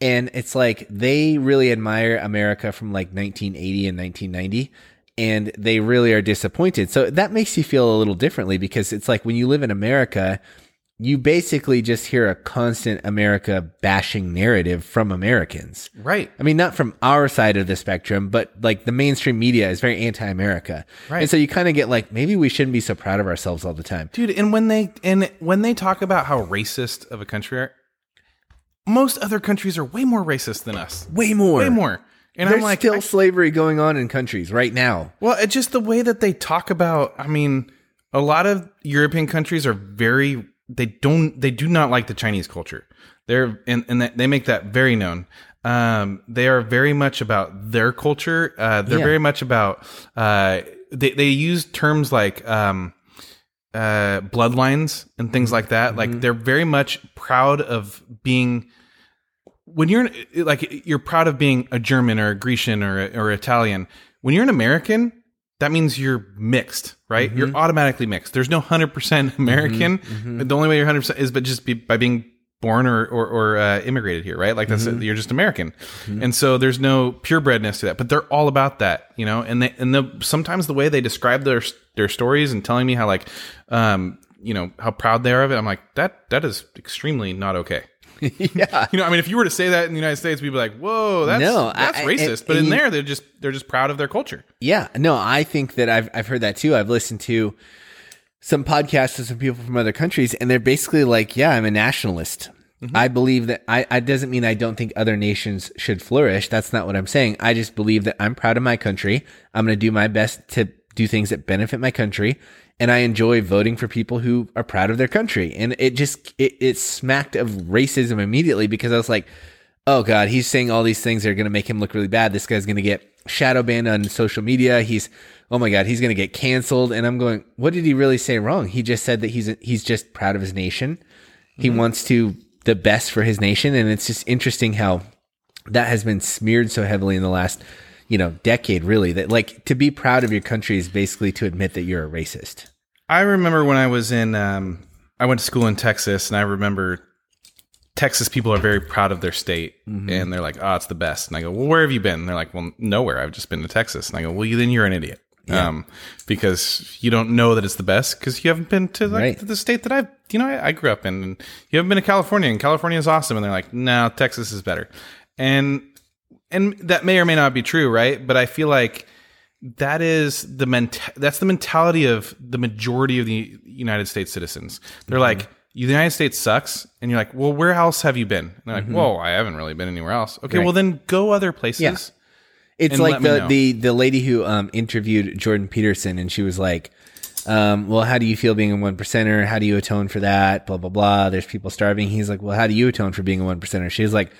And it's like they really admire America from like 1980 and 1990. And they really are disappointed. So that makes you feel a little differently because it's like when you live in America, you basically just hear a constant America bashing narrative from Americans. Right. I mean, not from our side of the spectrum, but like the mainstream media is very anti America. Right. And so you kind of get like, maybe we shouldn't be so proud of ourselves all the time. Dude, and when they and when they talk about how racist of a country are, most other countries are way more racist than us. Way more. Way more. And There's I'm like, still I- slavery going on in countries right now. well, it's just the way that they talk about. I mean, a lot of European countries are very. They don't. They do not like the Chinese culture. They're and and they make that very known. Um, they are very much about their culture. Uh, they're Yeah. very much about. Uh, they they use terms like um, uh, bloodlines and things like that. Like they're very much proud of being. When you're like you're proud of being a German or a Grecian or a, or Italian. When you're an American, that means you're mixed, right? You're mm-hmm. automatically mixed. There's no hundred percent mm-hmm. American. Mm-hmm. The only way you're hundred percent is but just be, by being born or or, or uh, immigrated here, right? Like that's you're just American, and so there's no purebredness to that. But they're all about that, you know. And they and the sometimes the way they describe their their stories and telling me how like, um, you know, how proud they are of it. I'm like that that is extremely not okay. yeah. You know, I mean, if you were to say that in the United States, we'd be like, "Whoa, that's No, that's I- I- racist." but in you- there, they're just they're just proud of their culture. Yeah, no, I think that I've I've heard that too. I've listened to some podcasts of some people from other countries, and they're basically like, "Yeah, I'm a nationalist. Mm-hmm. I believe that I. I doesn't mean I don't think other nations should flourish. That's not what I'm saying. I just believe that I'm proud of my country. I'm going to do my best to do things that benefit my country." And I enjoy voting for people who are proud of their country. And it just, it, it smacked of racism immediately because I was like, oh god he's saying all these things that are going to make him look really bad. This guy's going to get shadow banned on social media. He's oh my god he's going to get canceled. And i'm going what did he really say wrong? He just said that he's he's just proud of his nation. He mm-hmm. wants to the best for his nation. And it's just interesting how that has been smeared so heavily in the last you know decade really that like to be proud of your country is basically to admit that you're a racist I remember when I was in, um, I went to school in Texas, and I remember Texas people are very proud of their state, and they're like, "Oh, it's the best." And I go, "Well, where have you been?" And they're like, "Well, nowhere. I've just been to Texas." And I go, "Well, you, then you're an idiot." Um, because you don't know that it's the best because you haven't been to like Right. the state that I've, you know, I, I grew up in, and you haven't been to California, and California is awesome, and they're like, no, Texas is better, and and that may or may not be true, right? But I feel like that is the ment- that's the mentality of the majority of the United States citizens. They're Mm-hmm. like, the United States sucks, and you're like, well, where else have you been? And they're like, whoa, I haven't really been anywhere else. Okay, Mm-hmm. Right. well then go other places. Yeah. It's like the, the the lady who um, interviewed Jordan Peterson, and she was like, um, "Well, how do you feel being a one percenter? How do you atone for that? Blah blah blah. There's people starving." He's like, "Well, how do you atone for being a one percenter?" She's like,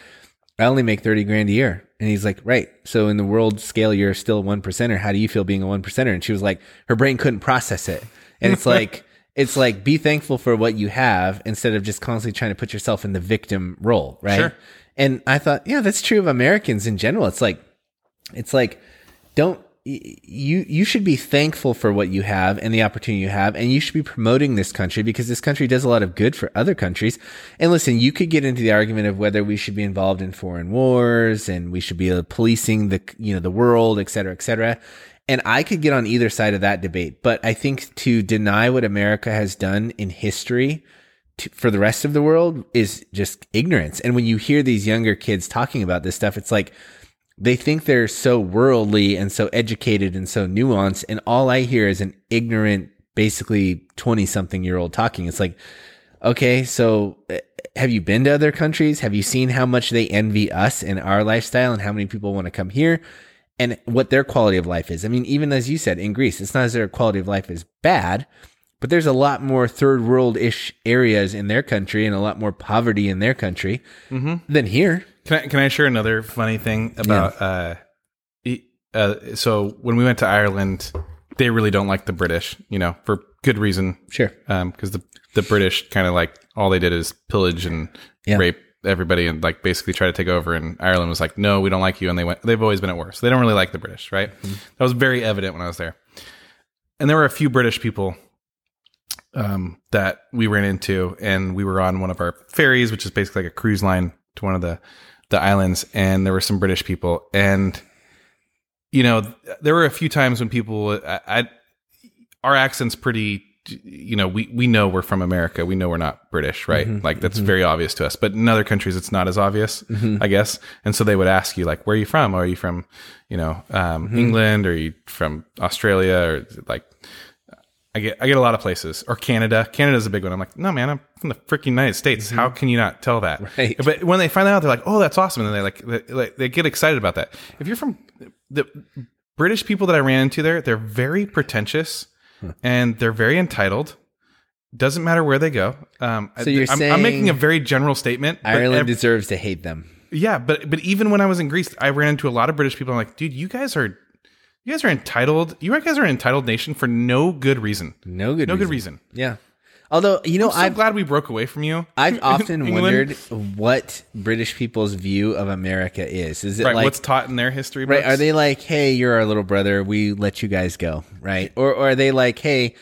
"I only make thirty grand a year," and he's like, "Right. So in the world scale, you're still a one percenter. How do you feel being a one percenter?" And she was like, her brain couldn't process it, and it's like. It's like be thankful for what you have instead of just constantly trying to put yourself in the victim role, right? Sure. And I thought, yeah, that's true of Americans in general. It's like it's like don't you you should be thankful for what you have and the opportunity you have and you should be promoting this country because this country does a lot of good for other countries. And listen you could get into the argument of whether we should be involved in foreign wars and we should be uh, policing the you know the world et cetera et cetera. And i could get on either side of that debate. But i think to deny what america has done in history to, for the rest of the world is just ignorance. And when you hear these younger kids talking about this stuff, it's like they think they're so worldly and so educated and so nuanced. And all I hear is an ignorant, basically 20 something year old talking. It's like, okay, so uh, have you been to other countries? Have you seen how much they envy us and our lifestyle and how many people want to come here? And what their quality of life is. I mean, even as you said in Greece, it's not as their quality of life is bad, but there's a lot more third world ish areas in their country and a lot more poverty in their country than here. Can I, can I share another funny thing about uh, e- uh so when we went to Ireland, they really don't like the British, you know, for good reason. Sure. Um, because the the British kind of like all they did is pillage and Yeah. rape everybody and like basically try to take over. And Ireland was like, no, we don't like you. And they went. They've always been at war, so they don't really like the British, right? That was very evident when I was there. And there were a few British people um, that we ran into, and we were on one of our ferries, which is basically like a cruise line to one of the the islands, and there were some British people, and you know, there were a few times when people, I, I our accent's pretty you know, we, we know we're from America. We know we're not British, right? Mm-hmm. Like that's mm-hmm. very obvious to us. But in other countries, it's not as obvious, mm-hmm. I guess. And so they would ask you, like, where are you from? Are you from, you know, um, England? Or are you from Australia? Or like, I get I get a lot of places or Canada. Canada's a big one. I'm like, no man, I'm from the freaking United States. How can you not tell that? Right. But when they find that out, they're like, oh, that's awesome, and they like they, like they get excited about that. If you're from the British people that I ran into there, they're very pretentious and they're very entitled. Doesn't matter where they go. Um, So you're I'm, I'm making a very general statement. Ireland ev- deserves to hate them. yeah, but but even when I was in Greece, I ran into a lot of British people. I'm like, dude, you guys are you guys are entitled. You guys are an entitled nation for no good reason. No good. No reason. good reason. Yeah. Although you know, I'm so glad we broke away from you. I've often wondered what British people's view of America is. Is it right, like what's taught in their history right? Are they like, hey, you're our little brother, we let you guys go, right? Or, or are they like, hey,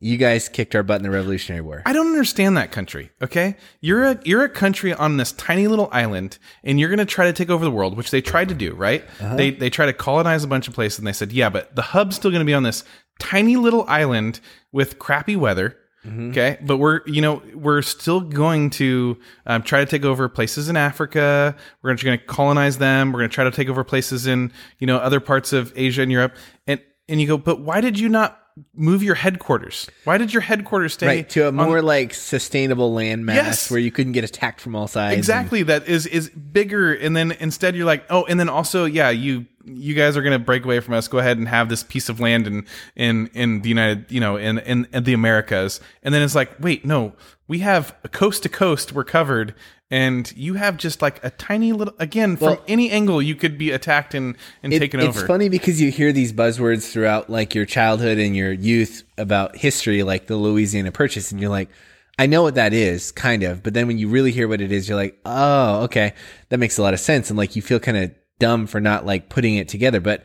you guys kicked our butt in the Revolutionary War? I don't understand that country. Okay, you're a you're a country on this tiny little island, and you're going to try to take over the world, which they tried to do. Right? Uh-huh. They they try to colonize a bunch of places, and they said, yeah, but the hub's still going to be on this tiny little island with crappy weather. Mm-hmm. Okay, but we're you know we're still going to um, try to take over places in Africa. We're going to colonize them. We're going to try to take over places in you know other parts of Asia and Europe. And and you go, but why did you not move your headquarters? Why did your headquarters stay right to a on- more like sustainable landmass Yes. where you couldn't get attacked from all sides. and- exactly that is is bigger and then instead you're like oh and then also yeah you you guys are going to break away from us go ahead and have this piece of land in in in the united you know in, in in the americas and then it's like wait no we have coast to coast we're covered and you have just like a tiny little again from any angle you could be attacked and and It- taken it's over funny because you hear these buzzwords throughout like your childhood and your youth about history, like the Louisiana Purchase, and you're like, I know what that is, kind of. But then when you really hear what it is, you're like, oh, okay, that makes a lot of sense, and like you feel kind of dumb for not like putting it together. But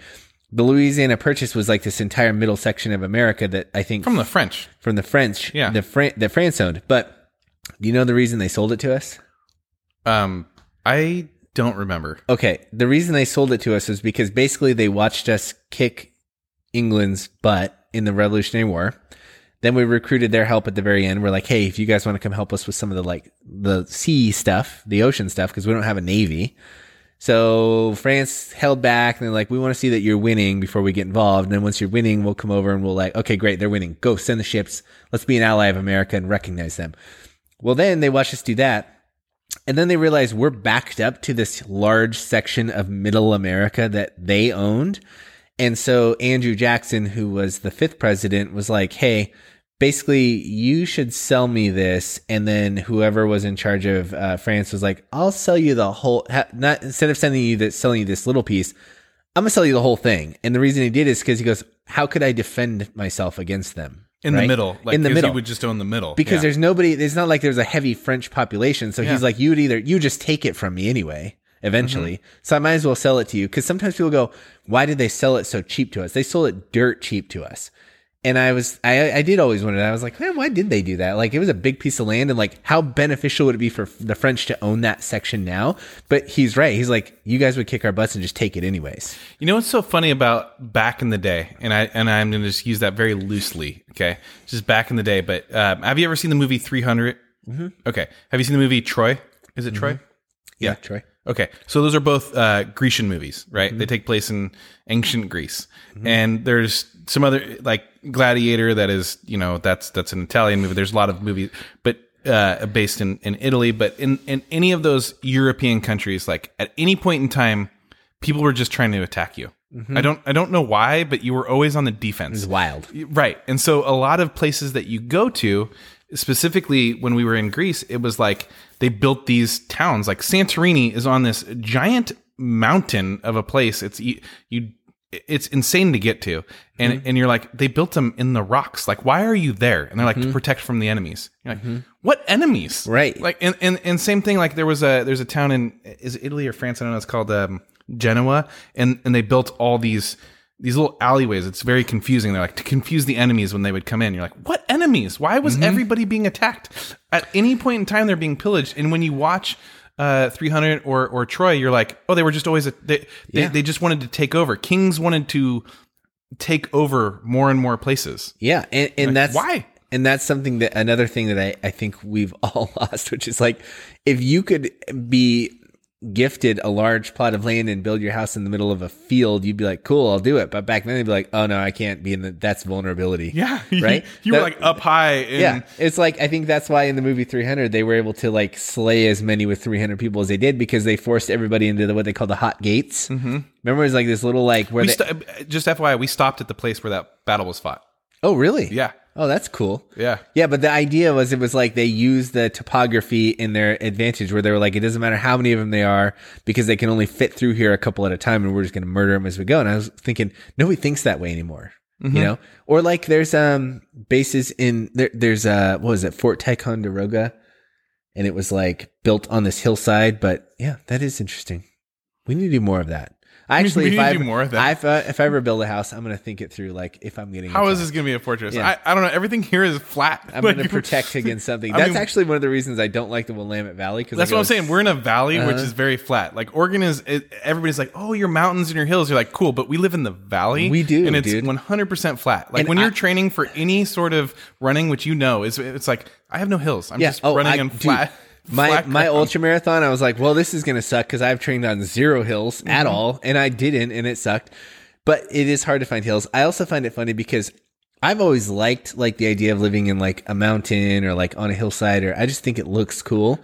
the Louisiana Purchase was like this entire middle section of America that I think from the french from the French, Yeah. the Fran- the France owned. But do you know the reason they sold it to us? um i don't remember Okay, the reason they sold it to us was because basically they watched us kick England's butt in the Revolutionary War. Then we recruited their help at the very end. We're like, hey, if you guys want to come help us with some of the like the sea stuff, the ocean stuff, because we don't have a navy. So France held back and they're like, we want to see that you're winning before we get involved. And then once you're winning, we'll come over and we'll like, okay, great, they're winning. Go send the ships. Let's be an ally of America and recognize them. Well, then they watched us do that. And then they realized we're backed up to this large section of middle America that they owned. And so Andrew Jackson, who was the fifth president, was like, hey, basically, you should sell me this. And then whoever was in charge of uh, France was like, I'll sell you the whole, ha- not instead of sending you this, selling you this little piece, I'm to sell you the whole thing. And the reason he did is because he goes, how could I defend myself against them? in the middle like in the middle you would just own the middle because Yeah. there's nobody it's not like there's a heavy french population so Yeah. he's like you would either you just take it from me anyway eventually Mm-hmm. so i might as well sell it to you because sometimes people go why did they sell it so cheap to us they sold it dirt cheap to us and i was i i did always wonder i was like man why did they do that like it was a big piece of land and like how beneficial would it be for the french to own that section now but he's right he's like you guys would kick our butts and just take it anyways You know what's so funny about back in the day, and I and I'm going to just use that very loosely. Okay, just back in the day. But um, have you ever seen the movie 300? Mm-hmm. Okay, have you seen the movie Troy? Is it Troy? Yeah troy Okay, so those are both uh, Grecian movies, right? They take place in ancient Greece, and there's some other like Gladiator that is, you know, that's that's an Italian movie. There's a lot of movies, but uh, based in in Italy. But in in any of those European countries, like at any point in time, people were just trying to attack you. I don't I don't know why, but you were always on the defense. it's wild Right. And so a lot of places that you go to, specifically when we were in Greece, it was like they built these towns. Like Santorini is on this giant mountain of a place. It's you, you it's insane to get to. And mm-hmm. and you're like they built them in the rocks. Like why are you there? And they're like to mm-hmm. protect from the enemies. You're like mm-hmm. what enemies? Right. Like and, and and same thing like there was a there's a town in is it Italy or France I don't know it's called um, Genoa and and they built all these these little alleyways. It's very confusing. They're like to confuse the enemies when they would come in. You're like, what enemies? Why was Mm-hmm. everybody being attacked? At any point in time, they're being pillaged. And when you watch uh, 300 or or Troy, you're like, oh, they were just always a, they they, Yeah. they just wanted to take over. Kings wanted to take over more and more places. Yeah, and, and that's why? and that's something that another thing that I, I think we've all lost, which is like if you could be gifted a large plot of land and build your house in the middle of a field, you'd be like, cool, I'll do it. But back then they'd be like, oh no, I can't be in the, that's vulnerability. Yeah, Right? you were like up high. And Yeah, it's like I think that's why in the movie 300 they were able to like slay as many with 300 people as they did because they forced everybody into the, what they call the hot gates. Mm-hmm. Remember, it's like this little like where we they. st- just FYI, we stopped at the place where that battle was fought. oh, really? Yeah, Oh, that's cool. yeah. Yeah, but the idea was it was like they used the topography in their advantage where they were like, it doesn't matter how many of them they are because they can only fit through here a couple at a time and we're just going to murder them as we go. And I was thinking, nobody thinks that way anymore. You know, or like there's um bases in there. There's uh what was it Fort Ticonderoga, and it was like built on this hillside. But yeah, that is interesting. We need to do more of that. Actually, if I more of that. if, I, if I ever build a house, I'm gonna think it through. Like if I'm getting How is this going to be a fortress? Yeah. I, I don't know. Everything here is flat. I'm Like, to protect against something. I That's mean- actually one of the reasons I don't like the Willamette Valley. Because That's what I'm saying. We're in a valley which Uh-huh. is very flat. Like Oregon is. It, everybody's like, "Oh, your mountains and your hills." You're like, "Cool," but we live in the valley. We do, and it's dude. 100 percent flat. Like And when I- you're training for any sort of running, which you know is, it's like I have no hills. I'm Yeah. just Oh, running I- on dude, flat. My my ultra marathon, I was like, well, this is going to suck because I've trained on zero hills Mm-hmm. at all, and I didn't, and it sucked. But it is hard to find hills. I also find it funny because I've always liked like the idea of living in like a mountain or like on a hillside, or I just think it looks cool.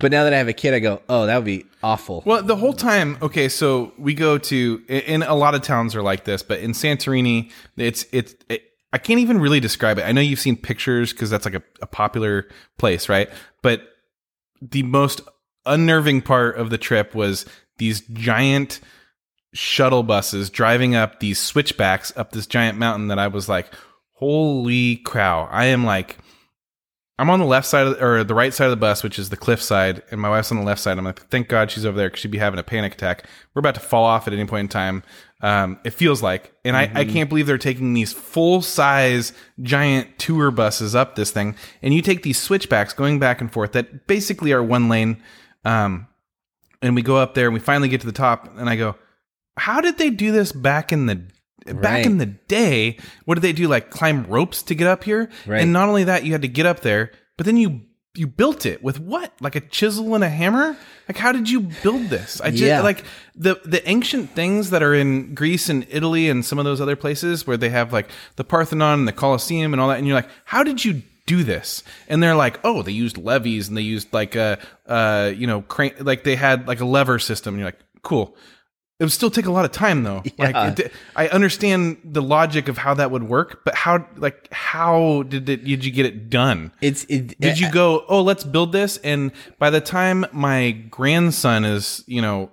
But now that I have a kid, I go, oh, that would be awful. Well, the whole time, okay, so we go to, and a lot of towns are like this, but in Santorini, it's, it's, it, I can't even really describe it. I know you've seen pictures because that's like a, a popular place, right? But the most unnerving part of the trip was these giant shuttle buses driving up these switchbacks up this giant mountain that I was like, holy cow. I am like, I'm on the left side of the, or the right side of the bus, which is the cliff side, and my wife's on the left side. I'm like, thank God she's over there because she'd be having a panic attack. We're about to fall off at any point in time. Um, it feels like, and I, I can't believe they're taking these full size giant tour buses up this thing, and you take these switchbacks going back and forth that basically are one lane. Um, and we go up there and we finally get to the top, and I go, how did they do this back in the back Right. in the day? What did they do? Like climb ropes to get up here? Right. And not only that, you had to get up there, but then you you built it with what? Like a chisel and a hammer? Like how did you build this? I just Yeah. like the the ancient things that are in Greece and Italy and some of those other places where they have like the Parthenon and the Colosseum and all that, and you're like, how did you do this? And they're like, oh, they used levees and they used like a uh you know crane like they had like a lever system. And you're like, cool. It would still take a lot of time though. Yeah. Like it, I understand the logic of how that would work, but how like how did it did you get it done? it's it, Did you go, "Oh, let's build this," and by the time my grandson is, you know,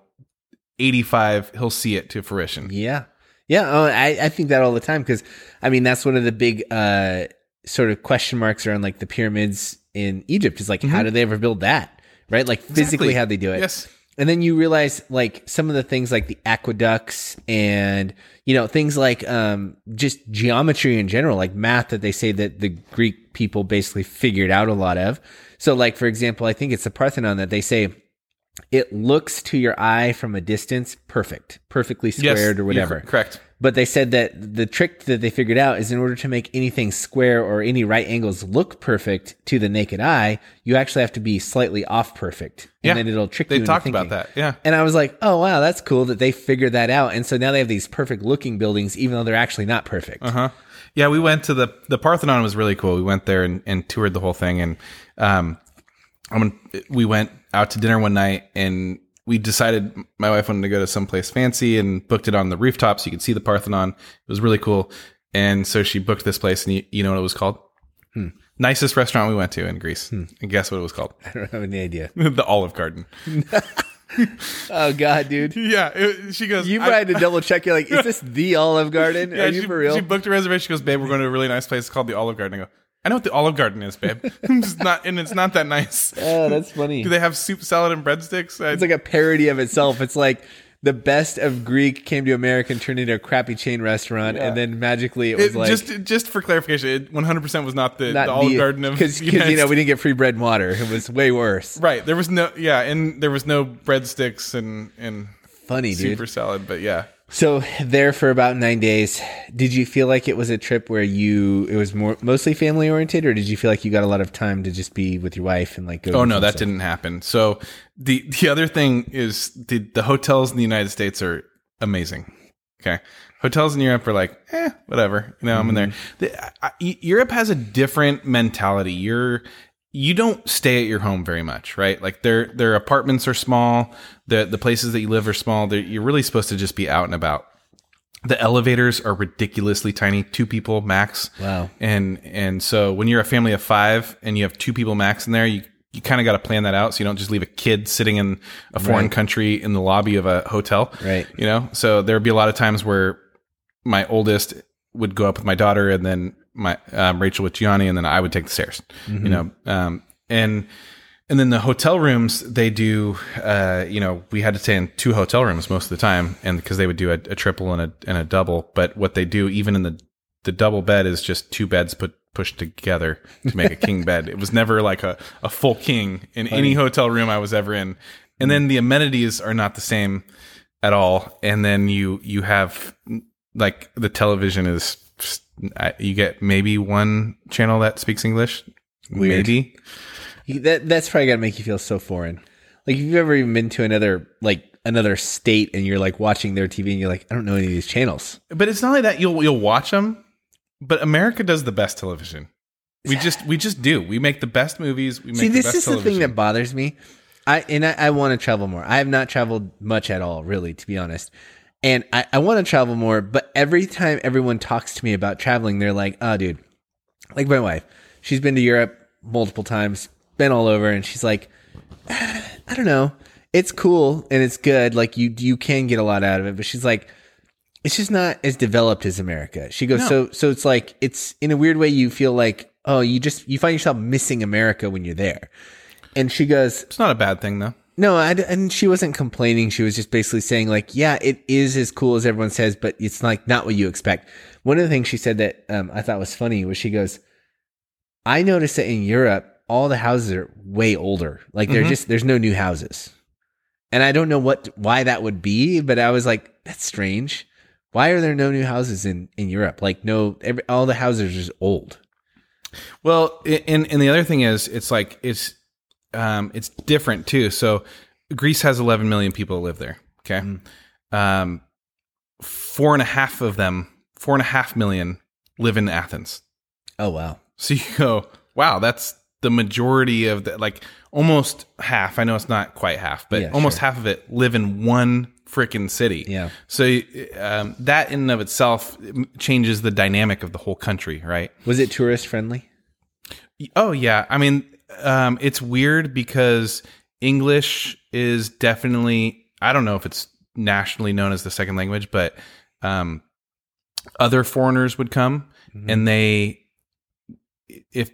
85, he'll see it to fruition. Yeah. Yeah. Oh, I, I think that all the time because, I mean, that's one of the big uh, sort of question marks around like the pyramids in Egypt is like, how did they ever build that? Right? Like physically, Exactly. how they do it. Yes. And then you realize like some of the things like the aqueducts and, you know, things like um, just geometry in general, like math that they say that the Greek people basically figured out a lot of. So, like, for example, I think it's the Parthenon that they say it looks to your eye from a distance perfect, perfectly Yes, squared or whatever. correct. But they said that the trick that they figured out is in order to make anything square or any right angles look perfect to the naked eye, you actually have to be slightly off perfect. And Yeah. then it'll trick They you into talked about that. Yeah. And I was like, oh, wow, that's cool that they figured that out. And so now they have these perfect looking buildings, even though they're actually not perfect. Uh huh. Yeah, we went to the the Parthenon was really cool. We went there and, and toured the whole thing, and um, I'm gonna, we went out to dinner one night, and we decided my wife wanted to go to someplace fancy and booked it on the rooftop so you could see the Parthenon. It was really cool, and so she booked this place, and you, you know what it was called? Hmm. Nicest restaurant we went to in Greece, and guess what it was called? I don't have any idea. the Olive Garden. Oh, God, dude. Yeah, it- she goes. You I- probably had to double check. You're like, is this the Olive Garden? Yeah, Are you she, for real? She booked a reservation. She goes, babe, we're going to a really nice place called the Olive Garden. I go, I know what the Olive Garden is, babe. it's not, and it's not that nice. oh, that's funny. Do they have soup, salad, and breadsticks? I, It's like a parody of itself. It's like the best of Greek came to America and turned into a crappy chain restaurant, and then magically it was it- like just just for clarification, it 100 percent was not the, not the Olive Garden of because you know we didn't get free bread and water. It was way worse. right. There was no yeah, and there was no breadsticks and and Funny, dude. super salad, but yeah. So there for about nine days. Did you feel like it was a trip where you it was more mostly family oriented, or did you feel like you got a lot of time to just be with your wife and like go? Oh no, that stuff? didn't happen. So the the other thing is the the hotels in the United States are amazing. Okay, hotels in Europe are like, eh, whatever. You know, I'm in there. The, I, I- Europe has a different mentality. You're you don't stay at your home very much, right? Like their their apartments are small. The the places that you live are small. They're, you're really supposed to just be out and about. The elevators are ridiculously tiny, two people max. Wow. And and so when you're a family of five and you have two people max in there, you you kind of got to plan that out so you don't just leave a kid sitting in a foreign Right. country in the lobby of a hotel. Right. You know, so there would be a lot of times where my oldest would go up with my daughter and then my um, Rachel with Gianni and then I would take the stairs. You know, um, and and then the hotel rooms they do. Uh, you know, we had to stay in two hotel rooms most of the time, and because they would do a, a triple and a and a double. But what they do, even in the the double bed, is just two beds put pushed together to make a king bed. It was never like a, a full king in any hotel room I was ever in. And then the amenities are not the same at all. And then you you have like the television is you get maybe one channel that speaks English. Weird. Maybe. That that's probably gonna make you feel so foreign. Like if you've ever even been to another like another state and you're like watching their TV and you're like, I don't know any of these channels. But it's not like that you'll you'll watch them, but America does the best television. We just we just do. We make the best movies. We make See, the this best is the thing that bothers me. I and I, I want to travel more. I have not traveled much at all, really, to be honest. And I, I want to travel more, but every time everyone talks to me about traveling, they're like, "Oh, dude, like my wife, she's been to Europe multiple times, been all over, and she's like, "Ah, I don't know, it's cool and it's good. Like you you can get a lot out of it, but she's like, it's just not as developed as America. She goes, No. so so it's like it's in a weird way you feel like, oh, you just you find yourself missing America when you're there. And she goes, it's not a bad thing though. no, I, and she wasn't complaining. She was just basically saying like, yeah, it is as cool as everyone says, but it's like not what you expect. One of the things she said that um, I thought was funny was she goes, I noticed that in Europe, all the houses are way older. Like they're Mhm. just there's no new houses, and I don't know what why that would be, but I was like, that's strange. Why are there no new houses in in Europe? Like no, every, all the houses are just old. Well, and and the other thing is, it's like it's um it's different too. So Greece has 11 million people that live there. Okay, um, four and a half of them, four and a half million, live in Athens. Oh wow, So you go, wow, that's the majority of the like almost half. I know it's not quite half, but Yeah, almost sure. half of it live in one freaking city. Yeah. So um, that in and of itself changes the dynamic of the whole country, right? was it tourist friendly? Oh yeah, I mean, um, it's weird because English is definitely. I don't know if it's nationally known as the second language, but um, other foreigners would come and they, if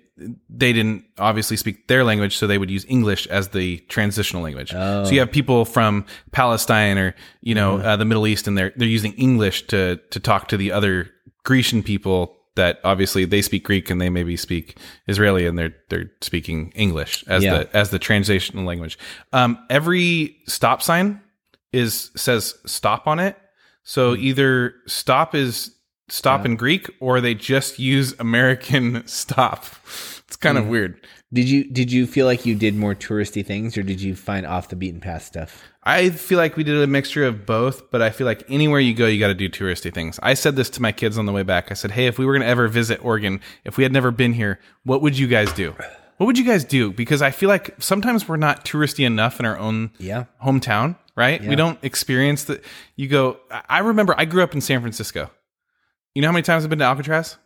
they didn't obviously speak their language, so they would use English as the transitional language. Oh. So you have people from Palestine or you know uh, the Middle East, and they're they're using English to to talk to the other Grecian people that obviously they speak Greek and they maybe speak Israeli and they're they're speaking English as Yeah. the as the transitional language. Um, every stop sign is says stop on it. So either stop is stop in Greek or they just use American stop. It's kind of hmm. weird. Did you did you feel like you did more touristy things, or did you find off the beaten path stuff? I feel like we did a mixture of both, but I feel like anywhere you go, you got to do touristy things. I said this to my kids on the way back. I said, "Hey, if we were going to ever visit Oregon, if we had never been here, what would you guys do? What would you guys do? Because I feel like sometimes we're not touristy enough in our own Yeah. hometown, right? We don't experience that. You go. I remember I grew up in San Francisco. You know how many times I've been to Alcatraz?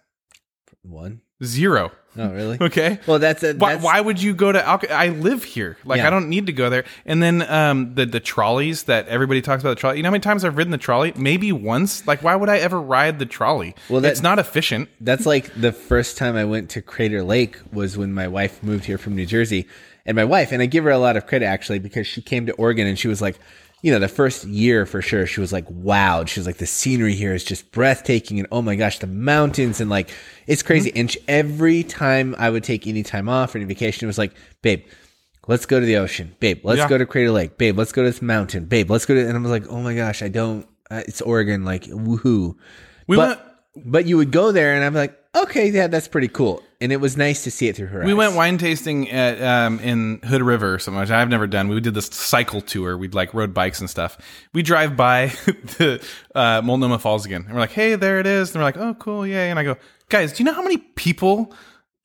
One. Zero. Oh, really? Okay. Well, that's a, Why, that's, why would you go to Alcatraz? I live here. Like Yeah. I don't need to go there. And then um the the trolleys that everybody talks about the trolley. You know how many times I've ridden the trolley? Maybe once. Like why would I ever ride the trolley? Well, that- it's not efficient. That's like the first time I went to Crater Lake was when my wife moved here from New Jersey. And my wife, and I give her a lot of credit actually because she came to Oregon and she was like, you know, the first year for sure, she was like wowed. She was like, the scenery here is just breathtaking. And oh my gosh, the mountains and like, it's crazy. And she, every time I would take any time off or any vacation, it was like, babe, let's go to the ocean. Babe, let's Yeah. go to Crater Lake. Babe, let's go to this mountain. Babe, let's go to, and I was like, oh my gosh, I don't, uh, it's Oregon, like woohoo. We but, went but you would go there, and I'm like, okay, yeah, that's pretty cool, and it was nice to see it through her. we eyes. went wine tasting at um, in Hood River so much. I've never done. We did this cycle tour. We'd like rode bikes and stuff. We drive by the uh, Multnomah Falls again, and we're like, "Hey, there it is." And we're like, "Oh, cool, yay!" And I go, "Guys, do you know how many people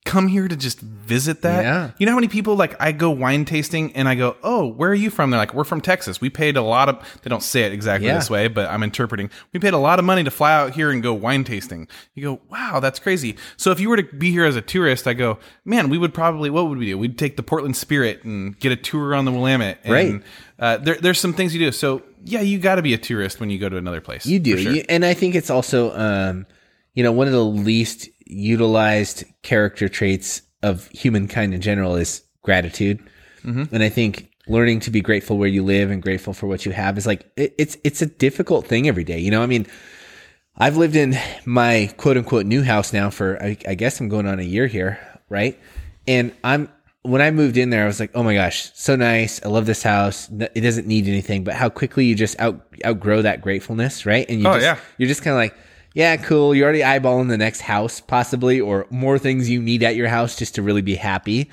come here to just visit that? Yeah. You know how many people like I go wine tasting and I go, "Oh, where are you from?" They're like, "We're from Texas. We paid a lot of." They don't say it exactly Yeah. this way, but I'm interpreting. We paid a lot of money to fly out here and go wine tasting. You go, "Wow, that's crazy." So if you were to be here as a tourist, I go, "Man, we would probably what would we do? We'd take the Portland Spirit and get a tour on the Willamette." And, Right. Uh, there, there's some things you do. So yeah, you got to be a tourist when you go to another place. You do, sure. You- and I think it's also, um, you know, one of the least utilized character traits of humankind in general is gratitude, Mm-hmm. and I think learning to be grateful where you live and grateful for what you have is like it, it's it's a difficult thing every day. You know, I mean, I've lived in my quote unquote new house now for I, I guess I'm going on a year here, right? And I'm when I moved in there, I was like, oh my gosh, so nice. I love this house. It doesn't need anything, but how quickly you just out outgrow that gratefulness, right? And you Oh, just, yeah. you're just kind of like, yeah, cool. You're already eyeballing the next house, possibly, or more things you need at your house just to really be happy.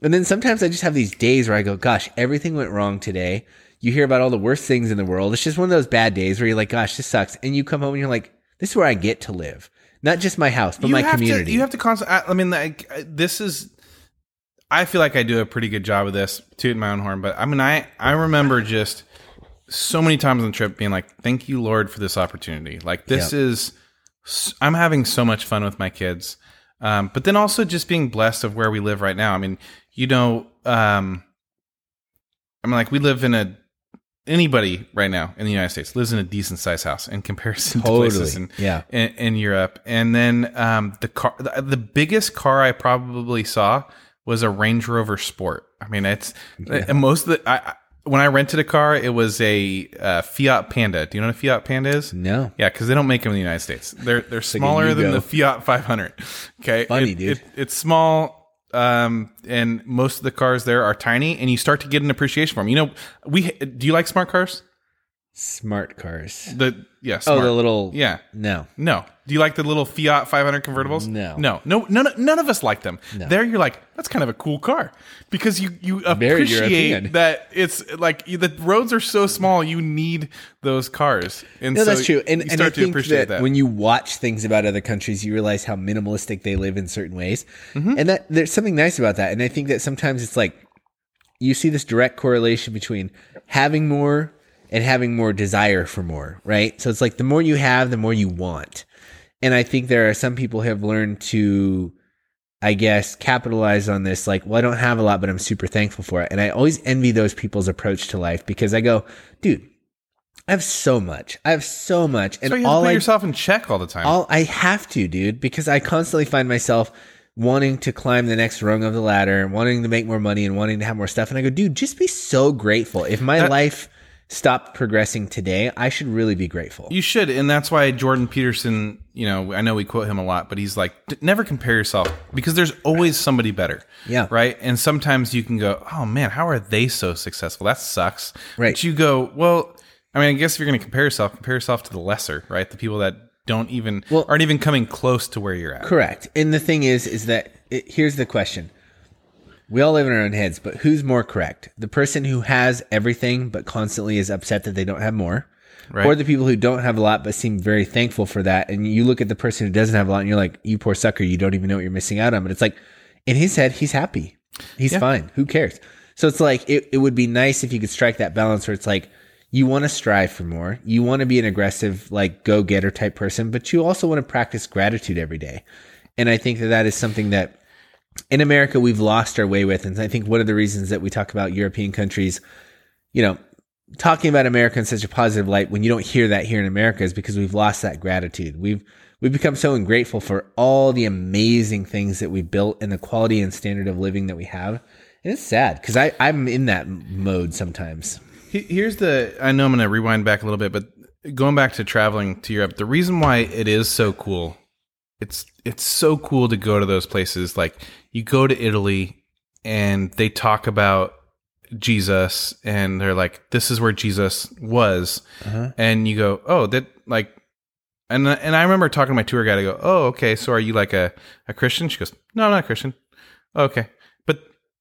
And then sometimes I just have these days where I go, gosh, everything went wrong today. You hear about all the worst things in the world. It's just one of those bad days where you're like, gosh, this sucks. And you come home and you're like, this is where I get to live. Not just my house, but my have community. To, you have to constantly. I I mean, like uh, this is. I feel like I do a pretty good job of this, tooting my own horn. But I mean, I I remember just so many times on the trip being like, "Thank you, Lord, for this opportunity." Like this Yep. is. I'm having so much fun with my kids, um, but then also just being blessed of where we live right now. I mean, you know, um, I mean, like we live in a anybody right now in the United States lives in a decent sized house in comparison to places in, Yeah. in, in Europe. And then um, the car, the, the biggest car I probably saw was a Range Rover Sport. I mean, it's and most of the. I, I- when I rented a car, it was a uh, Fiat Panda. Do you know what a Fiat Panda is? No. Yeah, because they don't make them in the United States. They're they're smaller than the Fiat 500. Okay, Funny, It- dude. it- it's small, um, and most of the cars there are tiny, and you start to get an appreciation for them. You know, we do you like smart cars? Smart cars. The yeah, Oh, the little. yeah. No. No. Do you like the little Fiat 500 convertibles? No. No. No. None, none of us like them. No. There, you're like, that's kind of a cool car because you you Very appreciate European. that it's like you, the roads are so small. You need those cars. And No, so that's true. And, you and start I to think appreciate that, that. when you watch things about other countries, you realize how minimalistic they live in certain ways. Mm-hmm. And that there's something nice about that. And I think that sometimes it's like you see this direct correlation between having more and having more desire for more, right? So it's like the more you have, the more you want. And I think there are some people who have learned to, I guess, capitalize on this. Like, well, I don't have a lot, but I'm super thankful for it. And I always envy those people's approach to life because I go, dude, I have so much. I have so much. And so you have all to put I yourself in check all the time. all I have to, dude, because I constantly find myself wanting to climb the next rung of the ladder wanting to make more money and wanting to have more stuff. And I go, dude, just be so grateful. If my That- life stopped progressing today, I should really be grateful. You should, and that's why Jordan Peterson. You know, I know we quote him a lot, but he's like, never compare yourself because there's always somebody better. Yeah. Right. And sometimes you can go, oh man, how are they so successful? That sucks. Right. But you go, well, I mean, I guess if you're going to compare yourself, compare yourself to the lesser, right? The people that don't even Well- aren't even coming close to where you're at. Correct. And the thing is, is that it, here's the question. We all live in our own heads, but who's more correct? The person who has everything but constantly is upset that they don't have more, Right. or the people who don't have a lot but seem very thankful for that. And you look at the person who doesn't have a lot, and you're like, "You poor sucker, you don't even know what you're missing out on." But it's like, in his head, he's happy, he's fine. Who cares? So it's like it, it would be nice if you could strike that balance where it's like you want to strive for more, you want to be an aggressive, like go getter type person, but you also want to practice gratitude every day. And I think that that is something that in America we've lost our way with. And I think one of the reasons that we talk about European countries, you know, talking about America in such a positive light when you don't hear that here in America is because we've lost that gratitude. We've we've become so ungrateful for all the amazing things that we built and the quality and standard of living that we have. And it's sad because I I'm in that mode sometimes. Here's the. I know I'm going to rewind back a little bit, but going back to traveling to Europe, the reason why it is so cool, it's it's so cool to go to those places. Like you go to Italy, and they talk about Jesus and they're like, this is where Jesus was. Uh-huh. And you go, oh, that like, and, and I remember talking to my tour guide. I go, oh, okay. So are you like a, a Christian? She goes, no, I'm not a Christian. Okay. But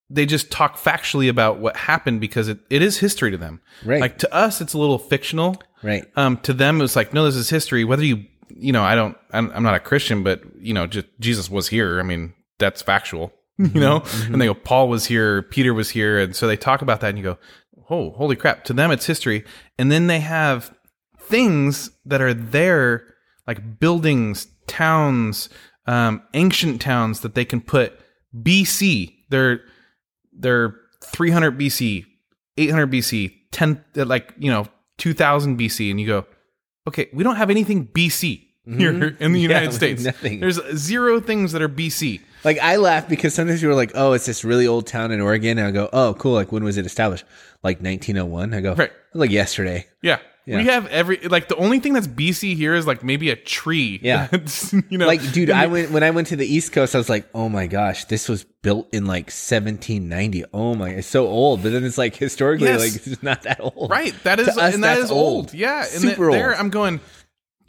they just talk factually about what happened because it, it is history to them. Right. Like to us, it's a little fictional. Right. Um, to them, it was like, no, this is history. Whether you, you know, I don't, I'm, I'm not a Christian, but you know, just Jesus was here. I mean, that's factual, you mm-hmm. know. And they mm-hmm. go, Paul was here, Peter was here, and so they talk about that, and you go, oh, holy crap! To them, it's history. And then they have things that are there, like buildings, towns, um, ancient towns that they can put BC. They're they're 300 BC, 800 BC, 10 like you know 2000 BC, and you go, okay, we don't have anything BC mm-hmm. here in the United like States. nothing. There's zero things that are BC. Like I laugh because sometimes you're like, "Oh, it's this really old town in Oregon." And I go, "Oh, cool. Like when was it established? Like 1901." I go, Right. Like yesterday." Yeah. Yeah. We have every like the only thing that's BC here is like maybe a tree. Yeah. That's, you know, Like, dude, I went when I went to the East Coast. I was like, "Oh my gosh, this was built in like 1790." Oh my, it's so old. But then it's like historically, Yes. like it's not that old. right. That is To us, and that that's is old. old. Yeah. And Super the- there. I'm going.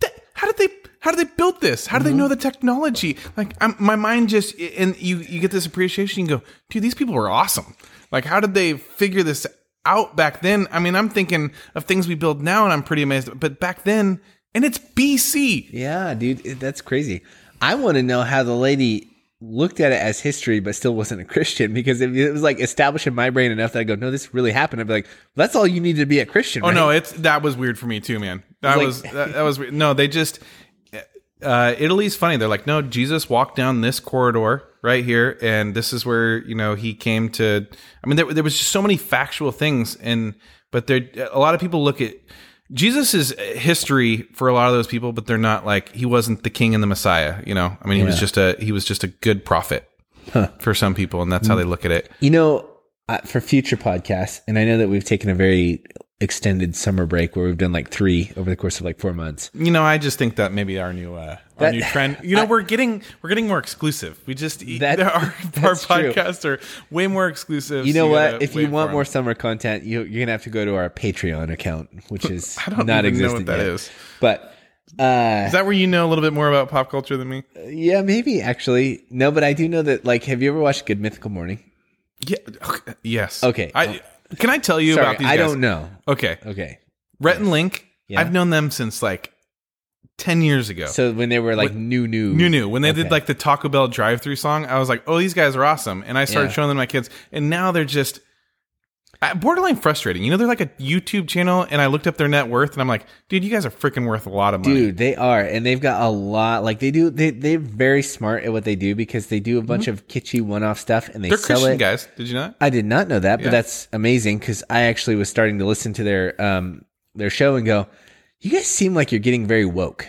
"Th- How did they? How do they build this? How do Mm-hmm. they know the technology? Like, I'm, my mind just and you you get this appreciation. You go, dude, these people were awesome. Like, how did they figure this out back then? I mean, I'm thinking of things we build now, and I'm pretty amazed. But back then, and it's BC. Yeah, dude, that's crazy. I want to know how the lady looked at it as history, but still wasn't a Christian because if it was like established in my brain enough that I go, "No, this really happened." I'd be like, "That's all you need to be a Christian." Oh right? no, it's that was weird for me too, man. That like- was that, that was weird. no. They just uh, Italy's funny. They're like, no, Jesus walked down this corridor right here, and this is where you know he came to. I mean, there there was just so many factual things, and but there a lot of people look at Jesus is history for a lot of those people, but they're not like he wasn't the king and the Messiah. You know, I mean, he was just a he was just a good prophet for some people, and that's how they look at it. You know, uh, for future podcasts, and I know that we've taken a very extended summer break where we've done like three over the course of like four months. You know, I just think that maybe our new uh, our new trend. You know, we're getting we're getting more exclusive. We just That- our, our true. podcasts are way more exclusive. You so know what? gotta If you want more summer content, you, you're gonna have to go to our Patreon account, which is I don't not even know what that yet. is. But uh, Is that where you know a little bit more about pop culture than me? yeah, maybe actually no, but I do know that. Like, have you ever watched Good Mythical Morning? Yeah. okay, Yes. Okay. I, can I tell you Sorry, about these? I guys? don't know. Okay. Okay, Rhett and Link. Yeah. I've known them since like ten years ago. so when they were like new, new, New, new. When they Okay. did like the Taco Bell drive-through song, I was like, "Oh, these guys are awesome!" And I started Yeah. showing them to my kids, and now they're just borderline frustrating. You know, they're like a YouTube channel, and I looked up their net worth, and I'm like, "Dude, you guys are freaking worth a lot of money." Dude, they are, and they've got a lot. Like they do, they they're very smart at what they do because they do a bunch of kitschy one-off stuff, and they Mm-hmm. they're sell Christian it. guys. Did you that? I did not know that, Yeah. but that's amazing because I actually was starting to listen to their um their show and go, "You guys seem like you're getting very woke."